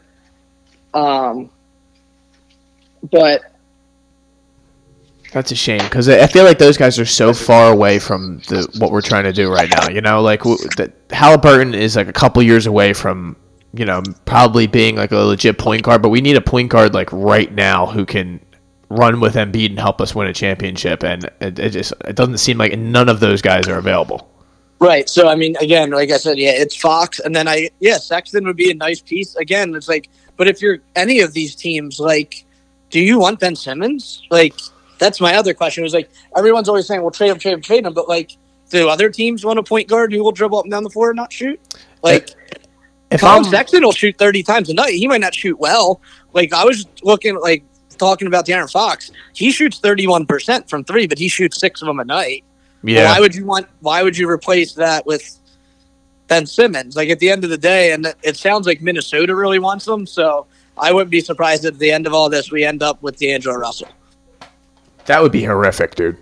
Speaker 3: Um, but
Speaker 2: That's a shame because I feel like those guys are so far away from the what we're trying to do right now. You know, like that Halliburton is like a couple years away from you know probably being like a legit point guard, but we need a point guard like right now who can run with Embiid and help us win a championship. And it, it just it doesn't seem like none of those guys are available.
Speaker 3: Right. So I mean, again, like I said, yeah, it's Fox, and then I yeah, Sexton would be a nice piece. Again, it's like, but if you're any of these teams, like, do you want Ben Simmons? Like, that's my other question. It was like everyone's always saying, "Well, trade him, trade him, trade him," but like, do other teams want a point guard who will dribble up and down the floor and not shoot? Like,
Speaker 2: If
Speaker 3: Colin Sexton will shoot thirty times a night. He might not shoot well. Like I was looking, like talking about De'Aaron Fox, he shoots thirty-one percent from three, but he shoots six of them a night.
Speaker 2: Yeah,
Speaker 3: Why would you want? Why would you replace that with Ben Simmons? Like at the end of the day, and it sounds like Minnesota really wants him. So I wouldn't be surprised if at the end of all this we end up with D'Angelo Russell.
Speaker 2: That would be horrific, dude.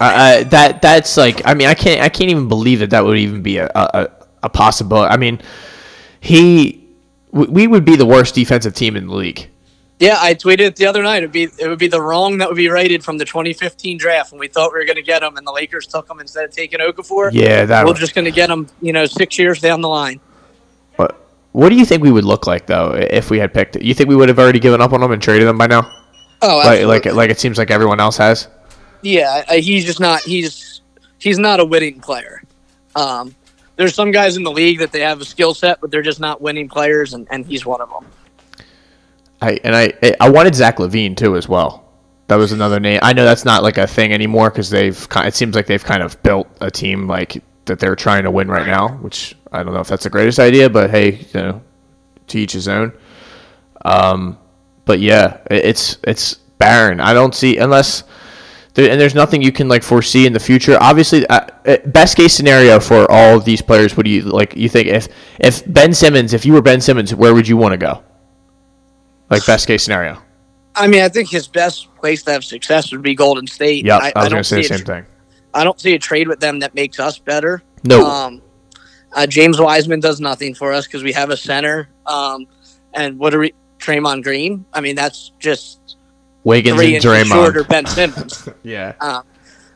Speaker 2: Uh, uh, that that's like I mean I can't I can't even believe that that would even be a a, a possibility. I mean, he w- we would be the worst defensive team in the league.
Speaker 3: Yeah, I tweeted it the other night. It'd be it would be the wrong that would be rated from the 2015 draft when we thought we were going to get him, and the Lakers took him instead of taking Okafor.
Speaker 2: Yeah, that.
Speaker 3: we're
Speaker 2: would-
Speaker 3: just going to get him, you know, six years down the line.
Speaker 2: what, what do you think we would look like though if we had picked it? You think we would have already given up on him and traded him by now?
Speaker 3: Oh,
Speaker 2: Like like like it seems like everyone else has.
Speaker 3: Yeah, he's just not. He's he's not a winning player. Um, there's some guys in the league that they have a skill set, but they're just not winning players, and, and he's one of them.
Speaker 2: I and I I wanted Zach LaVine too as well. That was another name. I know that's not like a thing anymore because they've. It seems like they've kind of built a team like that they're trying to win right now. Which I don't know if that's the greatest idea, but hey, you know, to each his own. Um, but yeah, it's it's barren. I don't see unless. And there's nothing you can like foresee in the future. Obviously, uh, uh, best case scenario for all these players. What do you like? You think if if Ben Simmons, if you were Ben Simmons, where would you want to go? Like best case scenario.
Speaker 3: I mean, I think his best place to have success would be Golden State.
Speaker 2: Yep,
Speaker 3: I,
Speaker 2: I, was
Speaker 3: don't
Speaker 2: gonna say the
Speaker 3: see a
Speaker 2: same thing.
Speaker 3: I don't see a trade with them that makes us better.
Speaker 2: No,
Speaker 3: Um, uh, James Wiseman does nothing for us because we have a center. Um, and what are we? Draymond Green. I mean, that's just
Speaker 2: Wiggins
Speaker 3: three
Speaker 2: and
Speaker 3: inches shorter Ben Simmons.
Speaker 2: Yeah,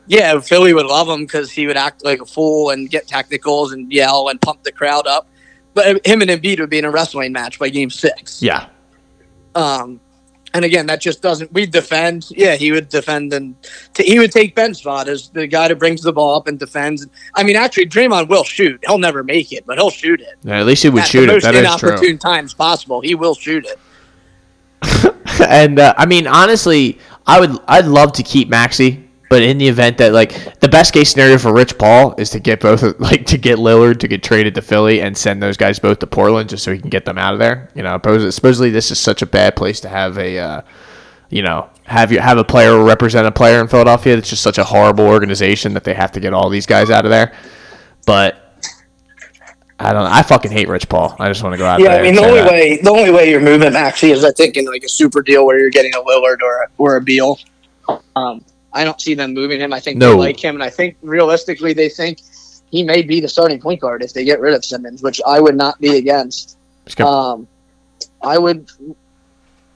Speaker 3: yeah, Philly would love him because he would act like a fool and get technicals and yell and pump the crowd up. But him and Embiid would be in a wrestling match by Game Six.
Speaker 2: yeah.
Speaker 3: Um, and again, that just doesn't. We defend. Yeah, he would defend and t- he would take Ben's spot as the guy that brings the ball up and defends. I mean, actually, Draymond will shoot. He'll never make it, but he'll shoot it.
Speaker 2: Yeah, at least he would
Speaker 3: At
Speaker 2: shoot
Speaker 3: the
Speaker 2: it.
Speaker 3: most
Speaker 2: That is true.
Speaker 3: inopportune times possible, he will shoot it.
Speaker 2: and uh, I mean, honestly, I would I'd love to keep Maxey, but in the event that like the best case scenario for Rich Paul is to get both like to get Lillard to get traded to Philly and send those guys both to Portland just so he can get them out of there. You know, suppos- supposedly this is such a bad place to have a. Uh, you know, have you have a player represent a player in Philadelphia. It's just such a horrible organization that they have to get all these guys out of there. But I don't. know. I fucking hate Rich Paul. I just want to go out
Speaker 3: Yeah,
Speaker 2: there.
Speaker 3: I mean the only
Speaker 2: that.
Speaker 3: way the only way you're moving Maxey is I think in like a super deal where you're getting a Lillard or a, or a Beal. Um, I don't see them moving him. I think
Speaker 2: No.
Speaker 3: they like him, and I think realistically they think he may be the starting point guard if they get rid of Simmons, which I would not be against. Um, I would,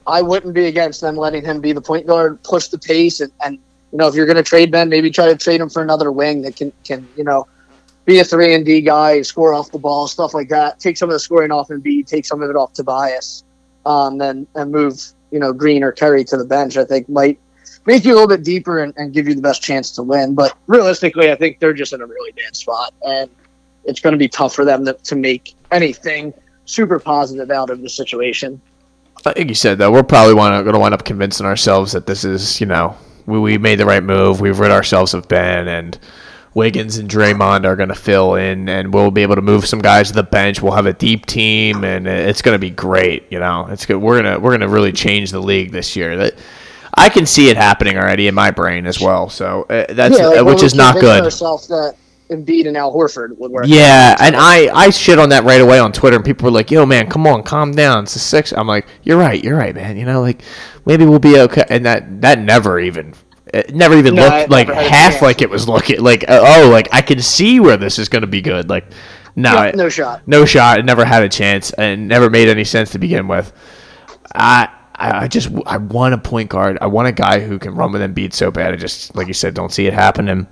Speaker 3: I wouldn't be against them letting him be the point guard, push the pace, and, and you know if you're going to trade Ben, maybe try to trade him for another wing that can can you know be a three and D guy, score off the ball, stuff like that. Take some of the scoring off and B, take some of it off Tobias, um, then and move you know Green or Curry to the bench. I think might make you a little bit deeper and, and give you the best chance to win. But realistically, I think they're just in a really bad spot, and it's going to be tough for them to, to make anything super positive out of the situation.
Speaker 2: I think you said that we're probably want going to wind up convincing ourselves that this is, you know, we, we made the right move. We've rid ourselves of Ben and Wiggins and Draymond are going to fill in, and we'll be able to move some guys to the bench. We'll have a deep team, and it's going to be great. You know, it's good. We're gonna we're gonna really change the league this year. That I can see it happening already in my brain as well. So uh, that's
Speaker 3: Yeah, like
Speaker 2: uh, which is not good.
Speaker 3: Ourselves that Embiid and Al Horford would work.
Speaker 2: Yeah, and I I shit on that right away on Twitter, and people were like, "Yo, man, come on, calm down. It's a six. I'm like, "You're right, you're right, man. You know, like maybe we'll be okay." And that that never even it never even
Speaker 3: No,
Speaker 2: looked like
Speaker 3: never had a
Speaker 2: half like it was looking like uh, oh, like I can see where this is going to be good. Like, no,
Speaker 3: Yeah, no shot.
Speaker 2: no shot. It never had a chance, and never made any sense to begin with. I. I I just I want a point guard. I want a guy who can run with Embiid so bad. I just like you said, don't see it happening.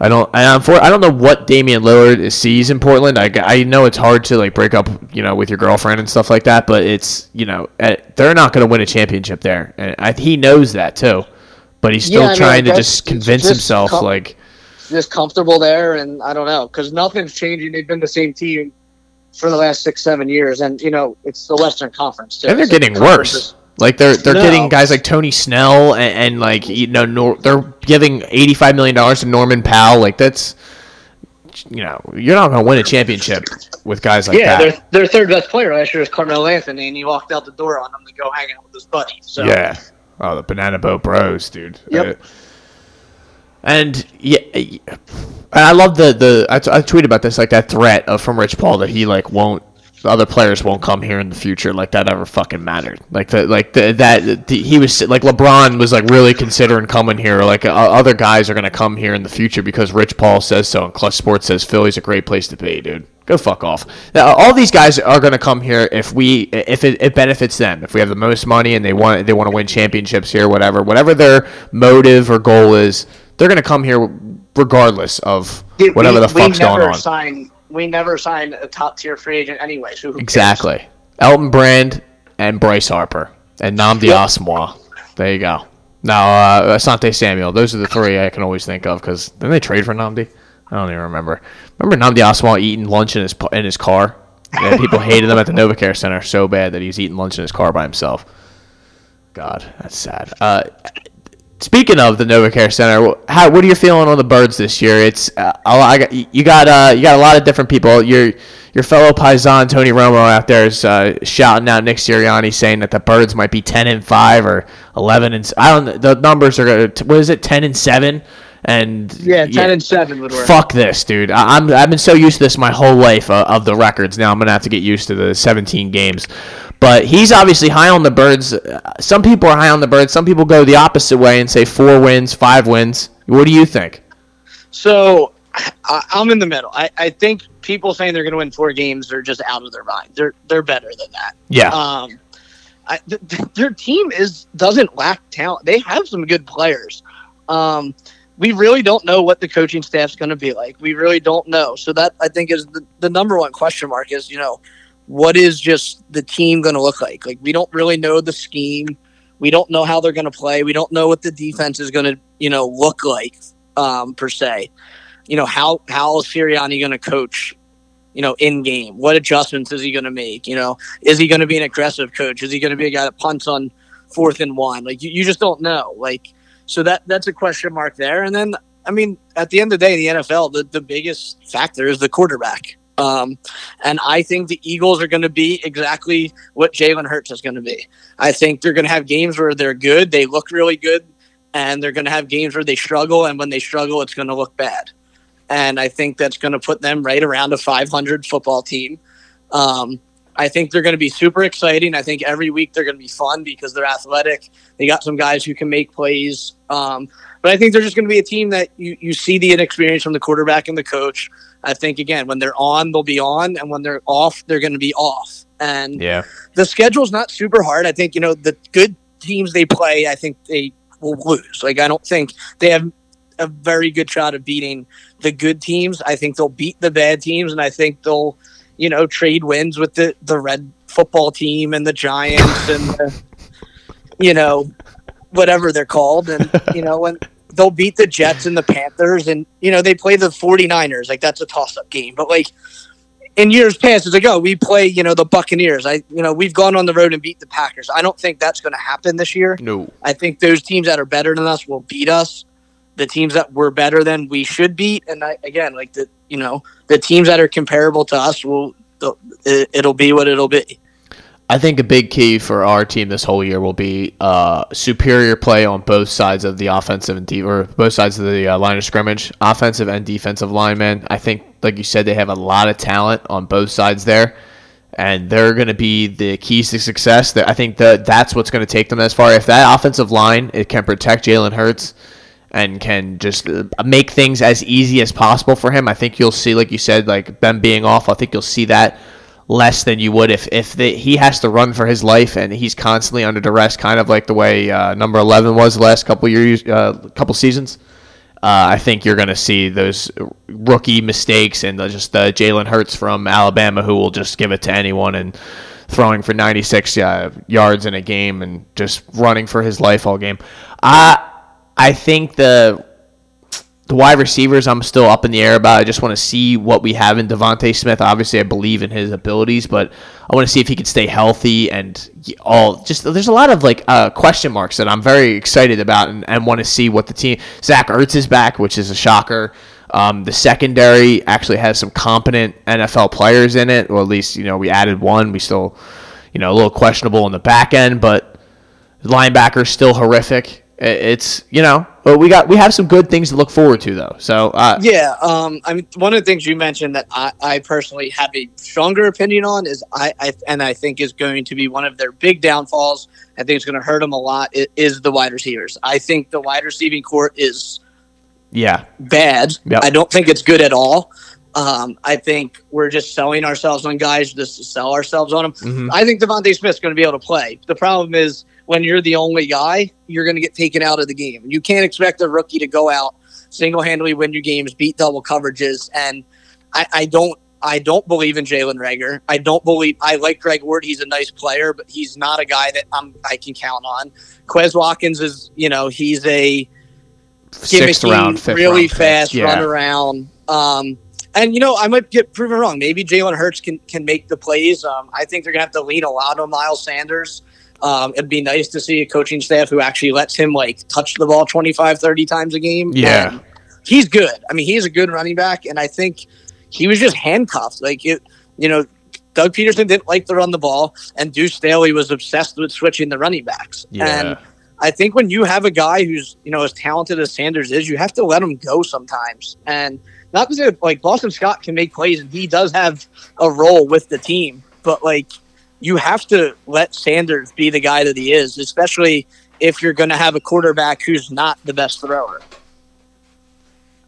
Speaker 2: I don't. I'm for, I don't know what Damian Lillard sees in Portland. I, I know it's hard to like break up, you know, with your girlfriend and stuff like that. But it's you know eh, they're not going to win a championship there, and I, he knows that too. But he's still
Speaker 3: Yeah, I mean,
Speaker 2: trying to just convince
Speaker 3: just
Speaker 2: himself
Speaker 3: com-
Speaker 2: like
Speaker 3: just comfortable there, and I don't know because nothing's changing. They've been the same team for the last six, seven years, and you know it's the Western Conference too.
Speaker 2: and they're
Speaker 3: so
Speaker 2: getting
Speaker 3: conference
Speaker 2: worse. Like they're they're
Speaker 3: No.
Speaker 2: getting guys like Tony Snell and, and like you know Nor- they're giving eighty five million dollars to Norman Powell. Like that's you know you're not going to win a championship with guys like
Speaker 3: yeah,
Speaker 2: that.
Speaker 3: their their third best player last year was Carmelo Anthony, and he walked out the door on them to go hang out with his buddy. So
Speaker 2: Yeah. Oh, the Banana Boat Bros, dude.
Speaker 3: Yep.
Speaker 2: Uh, and yeah, and I love the the I, t- I tweeted about this like that threat of from Rich Paul that he like won't the other players won't come here in the future like that ever fucking mattered. Like the like the, that the, he was like LeBron was like really considering coming here like uh, other guys are gonna come here in the future because Rich Paul says so and Clutch Sports says Philly's a great place to be dude. Go fuck off. Now, all these guys are gonna come here if we if it, it benefits them. If we have the most money and they want they want to win championships here whatever whatever their motive or goal is they're gonna come here regardless of
Speaker 3: Dude,
Speaker 2: whatever
Speaker 3: we,
Speaker 2: the fuck's
Speaker 3: we never
Speaker 2: going on
Speaker 3: Signed, we never sign a top tier free agent anyway. So who cares?
Speaker 2: Exactly. Elton Brand and Bryce Harper and Nam
Speaker 3: Yep.
Speaker 2: Diasmoa. There you go. Now uh, Asante Samuel. Those are the three I can always think of because didn't they trade for Nnamdi? I don't even remember. Remember Nnamdi Asomugha eating lunch in his in his car? Yeah, people hated him at the NovaCare Center so bad that he was eating lunch in his car by himself. God, that's sad. Uh, speaking of the NovaCare Center, how what are you feeling on the Birds this year? It's uh, got you got uh, you got a lot of different people. Your your fellow paisan Tony Romo out there is uh, shouting out Nick Sirianni saying that the Birds might be ten and five or eleven and I don't. The numbers are what is it ten and seven. And
Speaker 3: yeah, ten yeah, and seven would work.
Speaker 2: Fuck this, dude. I, am I've been so used to this my whole life uh, of the records. Now I'm gonna have to get used to the 17 games. But he's obviously high on the birds. Some people are high on the birds. Some people go the opposite way and say four wins, five wins. What do you think?
Speaker 3: So I, am in the middle. I, I think people saying they're going to win four games are just out of their mind. They're they're better than that.
Speaker 2: Yeah.
Speaker 3: Um, I, th- their team is doesn't lack talent. They have some good players. Um, we really don't know what the coaching staff's going to be like. We really don't know. So that I think is the, the number one question mark is you know what is just the team going to look like? Like we don't really know the scheme. We don't know how they're going to play. We don't know what the defense is going to, you know, look like um, per se. You know, how how is Sirianni going to coach? You know, in game, what adjustments is he going to make? You know, is he going to be an aggressive coach? Is he going to be a guy that punts on fourth and one? Like you, you just don't know. Like so that that's a question mark there. And then I mean, at the end of the day, in the NFL, the, the biggest factor is the quarterback. Um, and I think the Eagles are going to be exactly what Jalen Hurts is going to be. I think they're going to have games where they're good, they look really good, and they're going to have games where they struggle, and when they struggle, it's going to look bad. And I think that's going to put them right around a 500 football team. Um, I think they're going to be super exciting. I think every week they're going to be fun because they're athletic. They got some guys who can make plays. Um, but I think they're just going to be a team that you, you see the inexperience from the quarterback and the coach. I think again, when they're on, they'll be on, and when they're off, they're going to be off. And
Speaker 2: yeah,
Speaker 3: the schedule's not super hard. I think you know the good teams they play. I think they will lose. Like I don't think they have a very good shot of beating the good teams. I think they'll beat the bad teams, and I think they'll you know trade wins with the the red football team and the Giants and the, you know whatever they're called, and you know when they'll beat the Jets and the Panthers, and you know they play the 49ers. Like that's a toss-up game, but like in years past, it's like oh we play you know the Buccaneers. I you know we've gone on the road and beat the Packers. I don't think that's going to happen this year.
Speaker 2: No,
Speaker 3: I think those teams that are better than us will beat us. The teams that were better than we should beat, and I, again like the you know the teams that are comparable to us will it'll be what it'll be.
Speaker 2: I think a big key for our team this whole year will be uh, superior play on both sides of the offensive and de- or both sides of the uh, line of scrimmage, offensive and defensive linemen. I think, like you said, they have a lot of talent on both sides there, and they're going to be the keys to success. I think that that's what's going to take them as far. If that offensive line it can protect Jalen Hurts and can just uh, make things as easy as possible for him, I think you'll see, like you said, like Ben being off. I think you'll see that less than you would if if the, he has to run for his life and he's constantly under duress, kind of like the way uh, number eleven was the last couple years, uh, couple seasons. Uh, I think you're going to see those rookie mistakes and the, just the Jalen Hurts from Alabama who will just give it to anyone and throwing for 96 uh, yards in a game and just running for his life all game. I I think the the wide receivers, I'm still up in the air about. I just want to see what we have in DeVonta Smith. Obviously, I believe in his abilities, but I want to see if he can stay healthy and all. Just there's a lot of like uh, question marks that I'm very excited about and, and want to see what the team. Zach Ertz is back, which is a shocker. Um, the secondary actually has some competent NFL players in it, or at least you know we added one. We still, you know, a little questionable in the back end, but linebackers still horrific it's you know we got we have some good things to look forward to though so uh,
Speaker 3: yeah um i mean one of the things you mentioned that i i personally have a stronger opinion on is i, I and i think is going to be one of their big downfalls i think it's going to hurt them a lot is the wide receivers i think the wide receiving court is
Speaker 2: yeah
Speaker 3: bad yep. i don't think it's good at all um, I think we're just selling ourselves on guys just to sell ourselves on them. Mm-hmm. I think DeVonta Smith's going to be able to play. The problem is when you're the only guy, you're going to get taken out of the game. You can't expect a rookie to go out single handedly win your games, beat double coverages, and I, I don't I don't believe in Jalen Reagor. I don't believe I like Greg Ward. He's a nice player, but he's not a guy that I'm I can count on. Quez Watkins is, you know, he's a
Speaker 2: Sixth round, fifth
Speaker 3: really
Speaker 2: round
Speaker 3: fast
Speaker 2: Yeah.
Speaker 3: run around. Um, and you know, I might get proven wrong. Maybe Jalen Hurts can can make the plays. Um, I think they're gonna have to lean a lot on Miles Sanders. Um, it'd be nice to see a coaching staff who actually lets him like touch the ball 25, 30 times a game.
Speaker 2: Yeah.
Speaker 3: And he's good. I mean, he's a good running back, and I think he was just handcuffed. Like it, you know, Doug Pederson didn't like to run the ball, and Deuce Staley was obsessed with switching the running backs.
Speaker 2: Yeah.
Speaker 3: And I think when you have a guy who's you know as talented as Sanders is, you have to let him go sometimes. And not to say like Boston Scott can make plays, and he does have a role with the team, but like you have to let Sanders be the guy that he is, especially if you're going to have a quarterback who's not the best thrower.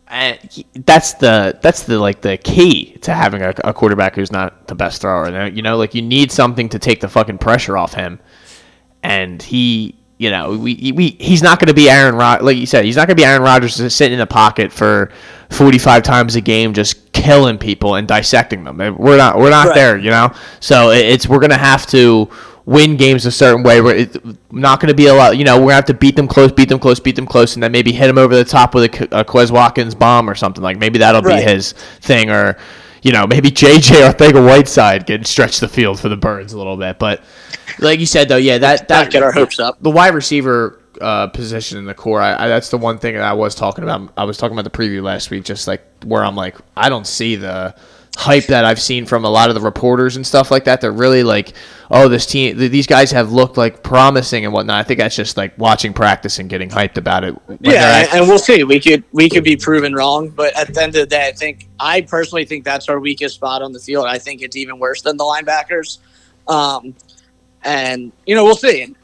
Speaker 2: and that's the that's the like the key to having a, a quarterback who's not the best thrower. You know, like you need something to take the fucking pressure off him, and he. You know, we, we he's not going to be Aaron Rod like you said. He's not going to be Aaron Rodgers sitting in the pocket for forty five times a game, just killing people and dissecting them. We're not we're not
Speaker 3: Right.
Speaker 2: there, you know. So it's we're going to have to win games a certain way. We're not going to be a lot. You know, we're going to have to beat them close, beat them close, beat them close, and then maybe hit them over the top with a, a Quez Watkins bomb or something like. Maybe that'll
Speaker 3: Right.
Speaker 2: be his thing, or you know, maybe JJ Arcega-Whiteside can stretch the field for the birds a little bit. But like you said, though, yeah, that that
Speaker 3: get our hopes up.
Speaker 2: the wide receiver uh, position in the core, I, I, that's the one thing that I was talking about. I was talking about the preview last week, just like where I'm like, I don't see the hype that I've seen from a lot of the reporters and stuff like that. They're really like, oh, this team, th- these guys have looked like promising and whatnot. I think that's just like watching practice and getting hyped about it.
Speaker 3: Yeah, and we'll see. We could we could be proven wrong, but at the end of the day, I think I personally think that's our weakest spot on the field. I think it's even worse than the linebackers. Um, and you know, we'll see.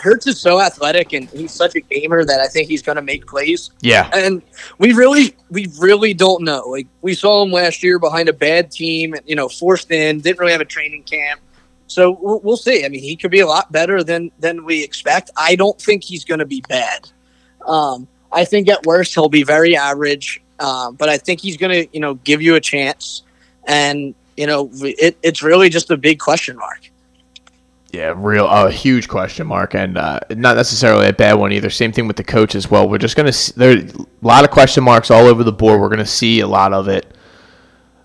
Speaker 3: Hurts is so athletic, and he's such a gamer that I think he's going to make plays.
Speaker 2: yeah,
Speaker 3: And we really, we really don't know. Like we saw him last year behind a bad team, you know, forced in, didn't really have a training camp. So we'll, we'll see. I mean, he could be a lot better than than we expect. I don't think he's going to be bad. Um, I think at worst he'll be very average, um, but I think he's going to, you know, give you a chance. And you know, it, it's really just a big question mark.
Speaker 2: Yeah, real a huge question mark, and uh, not necessarily a bad one either. Same thing with the coach as well. We're just gonna see, there a lot of question marks all over the board. We're gonna see a lot of it.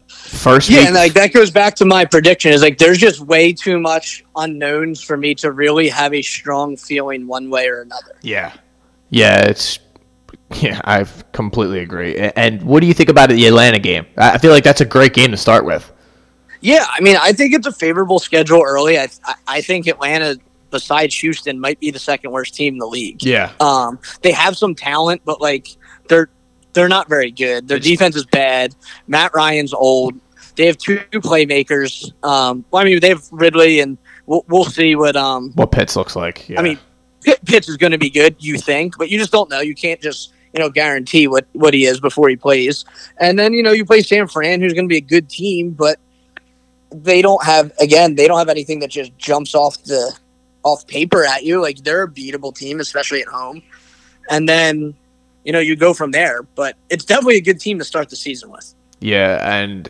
Speaker 2: First
Speaker 3: Yeah,
Speaker 2: week,
Speaker 3: and like that goes back to my prediction. Is like there's just way too much unknowns for me to really have a strong feeling one way or another.
Speaker 2: yeah, yeah, it's yeah, I completely agree. And what do you think about the Atlanta game? I feel like that's a great game to start with.
Speaker 3: Yeah, I mean, I think it's a favorable schedule early. I, I, think Atlanta, besides Houston, might be the second worst team in the league.
Speaker 2: Yeah,
Speaker 3: Um, they have some talent, but like they're they're not very good. Their defense is bad. Matt Ryan's old. They have two playmakers. Um, well, I mean, they have Ridley, and we'll, we'll see what. Um,
Speaker 2: what Pitts looks like. Yeah.
Speaker 3: I mean, Pitt, Pitts is going to be good, you think, but you just don't know. You can't just you know guarantee what what he is before he plays. And then you know you play San Fran, who's going to be a good team, but they don't have again they don't have anything that just jumps off the off paper at you. Like they're a beatable team, especially at home. And then you know you go from there, but it's definitely a good team to start the season with.
Speaker 2: Yeah, and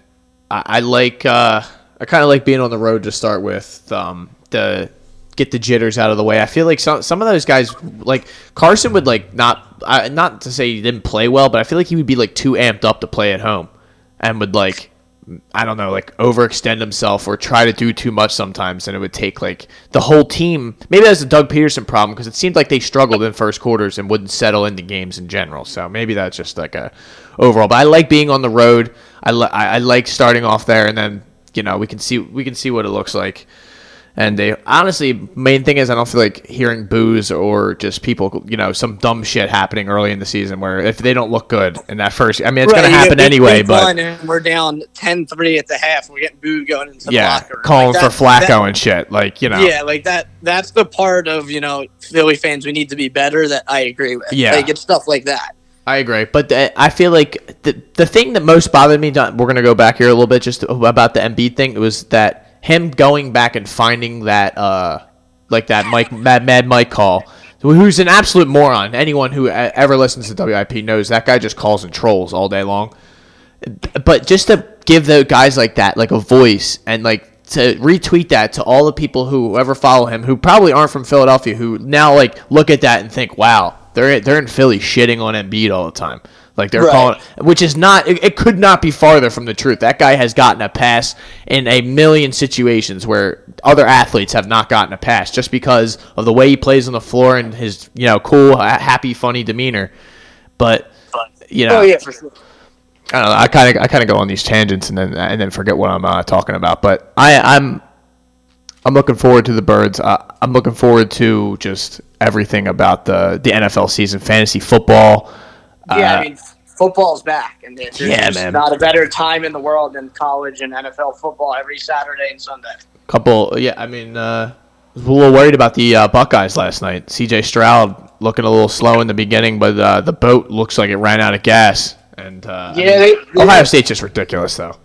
Speaker 2: I, I like uh, I kind of like being on the road to start with. Um, the get the jitters out of the way. I feel like some some of those guys like Carson would like not uh, not to say he didn't play well, but I feel like he would be like too amped up to play at home, and would like I don't know like overextend himself or try to do too much sometimes, and it would take like the whole team. Maybe that's a Doug Pederson problem because it seemed like they struggled in first quarters and wouldn't settle into games in general. So maybe that's just like a overall. But I like being on the road. I, li- I like starting off there, and then you know we can see we can see what it looks like. And they honestly, main thing is I don't feel like hearing boos or just people, you know, some dumb shit happening early in the season where if they don't look good in that first, I mean, it's going to happen anyway, but
Speaker 3: we're down 10-3 at the half. We're getting booed going into the
Speaker 2: yeah,
Speaker 3: locker room.
Speaker 2: calling
Speaker 3: Like
Speaker 2: for
Speaker 3: that-
Speaker 2: Flacco
Speaker 3: that-
Speaker 2: and shit, like you know,
Speaker 3: Yeah, like that. That's the part of you know Philly fans we need to be better. That I agree with.
Speaker 2: Yeah.
Speaker 3: like it's stuff like that.
Speaker 2: I agree, but the, I feel like the the thing that most bothered me. We're gonna go back here a little bit just about the Embiid thing. It was that him going back and finding that uh like that Mike Mad, Mad Mike call, who's an absolute moron. Anyone who ever listens to WIP knows that guy just calls and trolls all day long. but just to give the guys like that like a voice and like to retweet that to all the people who ever follow him who probably aren't from Philadelphia who now like look at that and think, wow, they're they're in Philly shitting on Embiid all the time. Like they're
Speaker 3: Right.
Speaker 2: calling, which is not. It, it could not be farther from the truth. That guy has gotten a pass in a million situations where other athletes have not gotten a pass just because of the way he plays on the floor and his you know cool, happy, funny demeanor. But you know,
Speaker 3: Oh yeah, for sure.
Speaker 2: I don't know. I kind of I kind of go on these tangents and then and then forget what I'm uh, talking about. But I I'm I'm looking forward to the birds. Uh, I'm looking forward to just everything about the the NFL season, fantasy football.
Speaker 3: Yeah,
Speaker 2: Uh,
Speaker 3: I mean, football's back, and there's
Speaker 2: Yeah, man.
Speaker 3: not a better time in the world than college and NFL football every Saturday and Sunday.
Speaker 2: couple. Yeah, I mean, uh, I was a little worried about the uh, Buckeyes last night. C.J. Stroud looking a little slow in the beginning, but uh, the boat looks like it ran out of gas. And uh, I
Speaker 3: Yeah,
Speaker 2: mean,
Speaker 3: they,
Speaker 2: Ohio State's just ridiculous, though.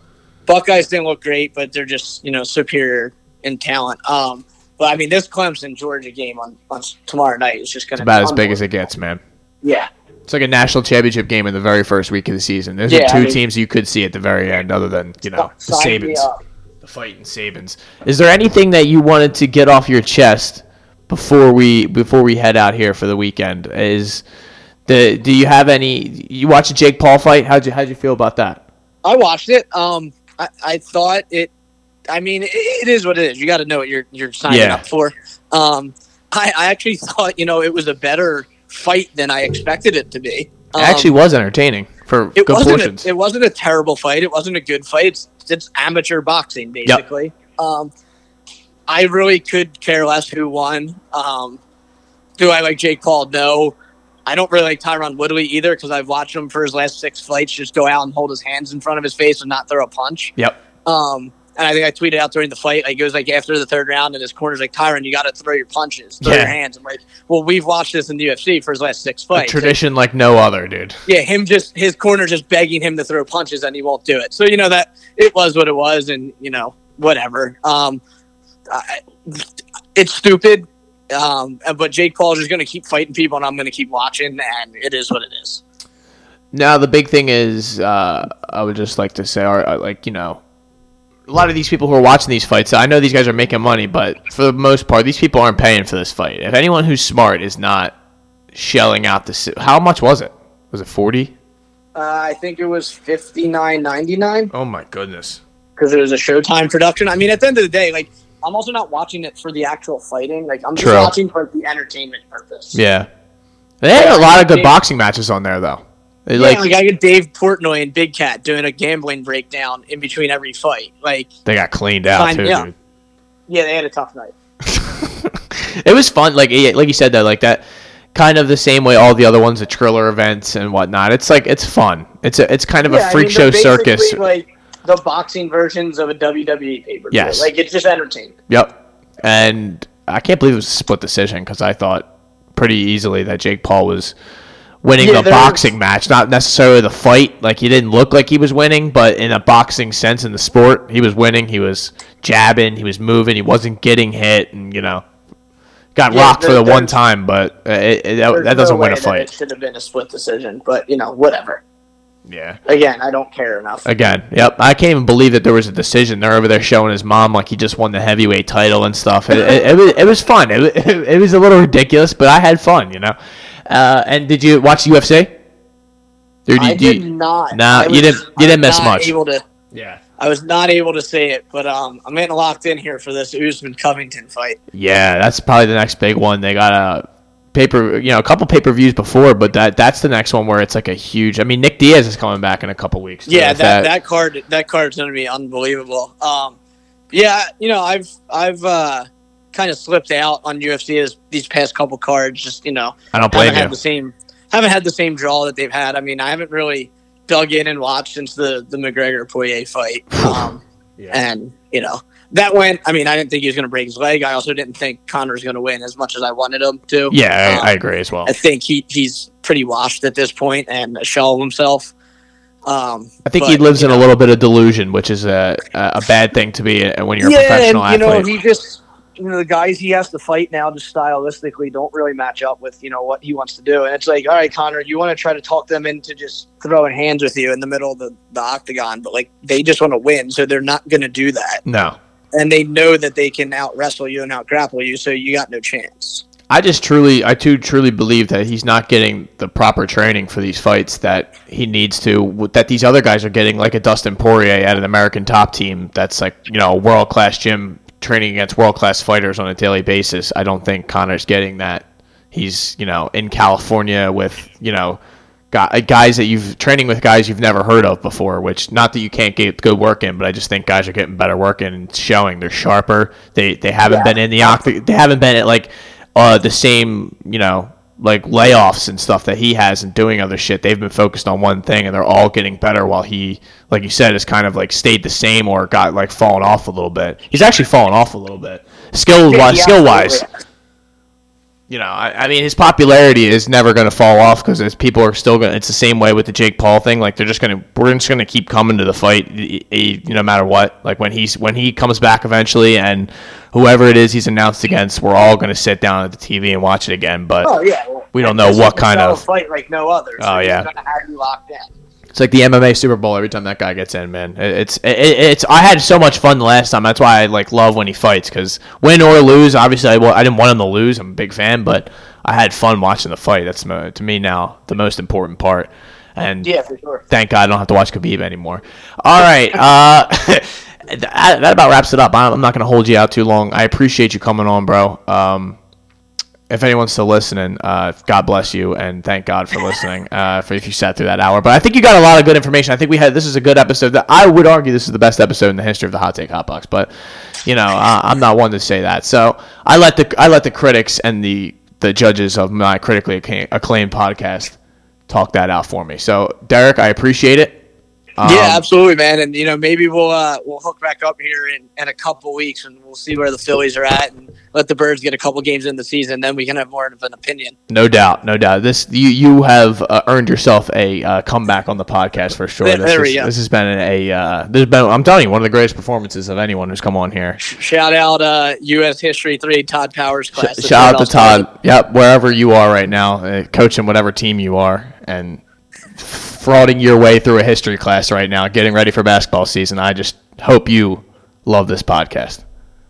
Speaker 3: Buckeyes didn't look great, but they're just you know superior in talent. Um, but I mean, this Clemson Georgia game on, on tomorrow night is just going to
Speaker 2: about as big as it gets, man.
Speaker 3: Yeah,
Speaker 2: It's like a national championship game in the very first week of the season. There's
Speaker 3: Yeah,
Speaker 2: two
Speaker 3: I mean-
Speaker 2: teams you could see at the very end, other than you know the
Speaker 3: Sabans, me
Speaker 2: Sabans,
Speaker 3: up.
Speaker 2: the fighting Sabans. Is there anything that you wanted to get off your chest before we before we head out here for the weekend? Is the do you have any? You watch the Jake Paul fight? How'd you how'd you feel about that?
Speaker 3: I watched it. Um, I, I thought it. I mean, it, it is what it is. You got to know what you're you're signing
Speaker 2: Yeah.
Speaker 3: up for. Um, I, I actually thought you know it was a better fight than I expected it to be. Um,
Speaker 2: It actually was entertaining for
Speaker 3: it
Speaker 2: good
Speaker 3: wasn't
Speaker 2: portions.
Speaker 3: a, it wasn't a terrible fight. It wasn't a good fight. It's it's amateur boxing basically. Um, I really could care less who won. Um, do I like Jake Paul? No. I don't really like Tyron Woodley either because I've watched him for his last six fights just go out and hold his hands in front of his face and not throw a punch.
Speaker 2: yep.
Speaker 3: Um, and I think I tweeted out during the fight, like it was like after the third round, and his corner's like, Tyron, you got to throw your punches, throw your hands. I'm like, well, we've watched this in the UFC for his last six
Speaker 2: A
Speaker 3: fights.
Speaker 2: tradition like no other, dude.
Speaker 3: yeah, him just his corner just begging him to throw punches and he won't do it. So you know that it was what it was, and you know whatever. Um, I, it's stupid. Um, but Jake Paul's just going to keep fighting people, and I'm going to keep watching, and it is what it is.
Speaker 2: Now the big thing is, uh, I would just like to say, uh, like you know, a lot of these people who are watching these fights, I know these guys are making money, but for the most part, these people aren't paying for this fight. If anyone who's smart is not shelling out the, si- how much was it? Was it forty?
Speaker 3: Uh, I think it was fifty nine ninety nine.
Speaker 2: Oh my goodness!
Speaker 3: because it was a Showtime production. I mean, at the end of the day, like I'm also not watching it for the actual fighting. Like I'm just
Speaker 2: True.
Speaker 3: watching for the entertainment purpose.
Speaker 2: Yeah, they had
Speaker 3: Yeah,
Speaker 2: a lot of good boxing matches on there though. They,
Speaker 3: Yeah,
Speaker 2: like
Speaker 3: like, I get Dave Portnoy and Big Cat doing a gambling breakdown in between every fight. Like,
Speaker 2: they got cleaned out
Speaker 3: Fine,
Speaker 2: too,
Speaker 3: yeah. yeah, they had a tough night.
Speaker 2: it was fun. Like like you said though, like that kind of the same way all the other ones, the Triller events and whatnot. It's like it's fun. It's a it's kind of
Speaker 3: Yeah,
Speaker 2: a
Speaker 3: I
Speaker 2: freak
Speaker 3: mean,
Speaker 2: show circus.
Speaker 3: Like the boxing versions of a WWE pay per view.
Speaker 2: Yes.
Speaker 3: Like it's just entertaining.
Speaker 2: Yep. And I can't believe it was a split decision because I thought pretty easily that Jake Paul was winning
Speaker 3: Yeah,
Speaker 2: the boxing match, not necessarily the fight. Like he didn't look like he was winning, but in a boxing sense in the sport, he was winning. He was jabbing, he was moving, he wasn't getting hit, and you know, got
Speaker 3: Yeah,
Speaker 2: rocked for the one time. But uh, it, it, that, that doesn't
Speaker 3: no
Speaker 2: win a fight.
Speaker 3: It should have been a split decision, but you know, whatever.
Speaker 2: Yeah.
Speaker 3: Again, I don't care enough.
Speaker 2: Again, yep. I can't even believe that there was a decision. They're over there showing his mom like he just won the heavyweight title and stuff. It, it, it, was, it was fun. It, it, was a little ridiculous, but I had fun, you know. Uh, and did you watch UFC? Or
Speaker 3: I
Speaker 2: did you-
Speaker 3: did not.
Speaker 2: Nah,
Speaker 3: I
Speaker 2: you didn't- you didn't
Speaker 3: was
Speaker 2: miss much.
Speaker 3: Able to,
Speaker 2: Yeah.
Speaker 3: I was not able to see it, but um, I'm getting locked in here for this Usman Covington fight.
Speaker 2: Yeah, that's probably the next big one. They got a paper, you know, a couple pay per views before, but that that's the next one where it's like a huge. I mean, Nick Diaz is coming back in a couple weeks. too,
Speaker 3: Yeah,
Speaker 2: if
Speaker 3: that, that card that card's gonna be unbelievable. Um, yeah, you know, I've I've uh, kind of slipped out on UFC as these past couple cards. Just you know,
Speaker 2: I don't blame
Speaker 3: haven't
Speaker 2: you.
Speaker 3: had the same haven't had the same draw that they've had. I mean, I haven't really dug in and watched since the the McGregor Poirier fight. Um,
Speaker 2: Yeah.
Speaker 3: and you know that went. I mean, I didn't think he was going to break his leg. I also didn't think Conor was going to win as much as I wanted him to.
Speaker 2: Yeah,
Speaker 3: Um,
Speaker 2: I, I agree as well.
Speaker 3: I think he he's pretty washed at this point and a shell of himself. Um,
Speaker 2: I think
Speaker 3: but,
Speaker 2: he lives
Speaker 3: you
Speaker 2: in a little bit of delusion, which is a a a bad thing to be when you're a professional
Speaker 3: and, you know, he just you know the guys he has to fight now just stylistically don't really match up with you know what he wants to do and it's like all right conor you want to try to talk them into just throwing hands with you in the middle of the, the octagon but like they just want to win so they're not going to do that
Speaker 2: No.
Speaker 3: and they know that they can out wrestle you and out grapple you so you got no chance
Speaker 2: I just truly, I too truly believe that he's not getting the proper training for these fights that he needs to. That these other guys are getting, like a Dustin Poirier at an American top team. That's like you know a world class gym training against world class fighters on a daily basis. I don't think Conor's getting that. He's you know in California with you know guys that you've training with guys you've never heard of before. Which not that you can't get good work in, but I just think guys are getting better work in and showing they're sharper. They they haven't been in the octagon. They haven't been at like uh, the same you know like layoffs and stuff that he has and doing other shit. They've been focused on one thing and they're all getting better while he, like you said, has kind of like stayed the same or got like fallen off a little bit. He's actually fallen off a little bit. Skill wise,
Speaker 3: Yeah,
Speaker 2: skill wise. You know, I, I mean, his popularity is never going to fall off because people are still going. to It's the same way with the Jake Paul thing. Like they're just going to, we're just going to keep coming to the fight, y- y- no matter what. Like when he's when he comes back eventually, and whoever it is he's announced against, we're all going to sit down at the TV and watch it again. But
Speaker 3: oh yeah
Speaker 2: We don't know what kind of-
Speaker 3: fight like no other so
Speaker 2: Oh, yeah.
Speaker 3: have you locked in
Speaker 2: It's like the MMA Super Bowl every time that guy gets in, man. It's it, it's I had so much fun the last time. That's why I like love when he fights because win or lose, obviously I, wa- I didn't want him to lose. I'm a big fan, but I had fun watching the fight. That's to me now the most important part. And
Speaker 3: yeah for sure
Speaker 2: thank God I don't have to watch Khabib anymore. All right, uh, that, that about wraps it up. I'm I'm not going to hold you out too long. I appreciate you coming on, bro. Um, if anyone's still listening, uh, God bless you and thank God for listening. Uh, for if you sat through that hour, but I think you got a lot of good information. I think we had this is a good episode. That I would argue this is the best episode in the history of the Hot Take Hot Box, but you know uh, I'm not one to say that. So I let the I let the critics and the the judges of my critically acclaimed podcast talk that out for me. So Derek, I appreciate it. Um,
Speaker 3: yeah, absolutely, man. And you know, maybe we'll uh, we'll hook back up here in, in a couple weeks, and we'll see where the Phillies are at, and let the Birds get a couple games in the season. Then we can have more of an opinion.
Speaker 2: No doubt, no doubt. This you you have uh, earned yourself a uh, comeback on the podcast for sure.
Speaker 3: There-
Speaker 2: this,
Speaker 3: there we go.
Speaker 2: this has been a uh, this has been I'm telling you one of the greatest performances of anyone who's come on here.
Speaker 3: Shout out uh, U.S. History three Todd Powers class.
Speaker 2: Sh- shout out to Todd. Yep, wherever you are right now, uh, coaching whatever team you are, and frauding your way through a history class right now, getting ready for basketball season. I just hope you love this podcast.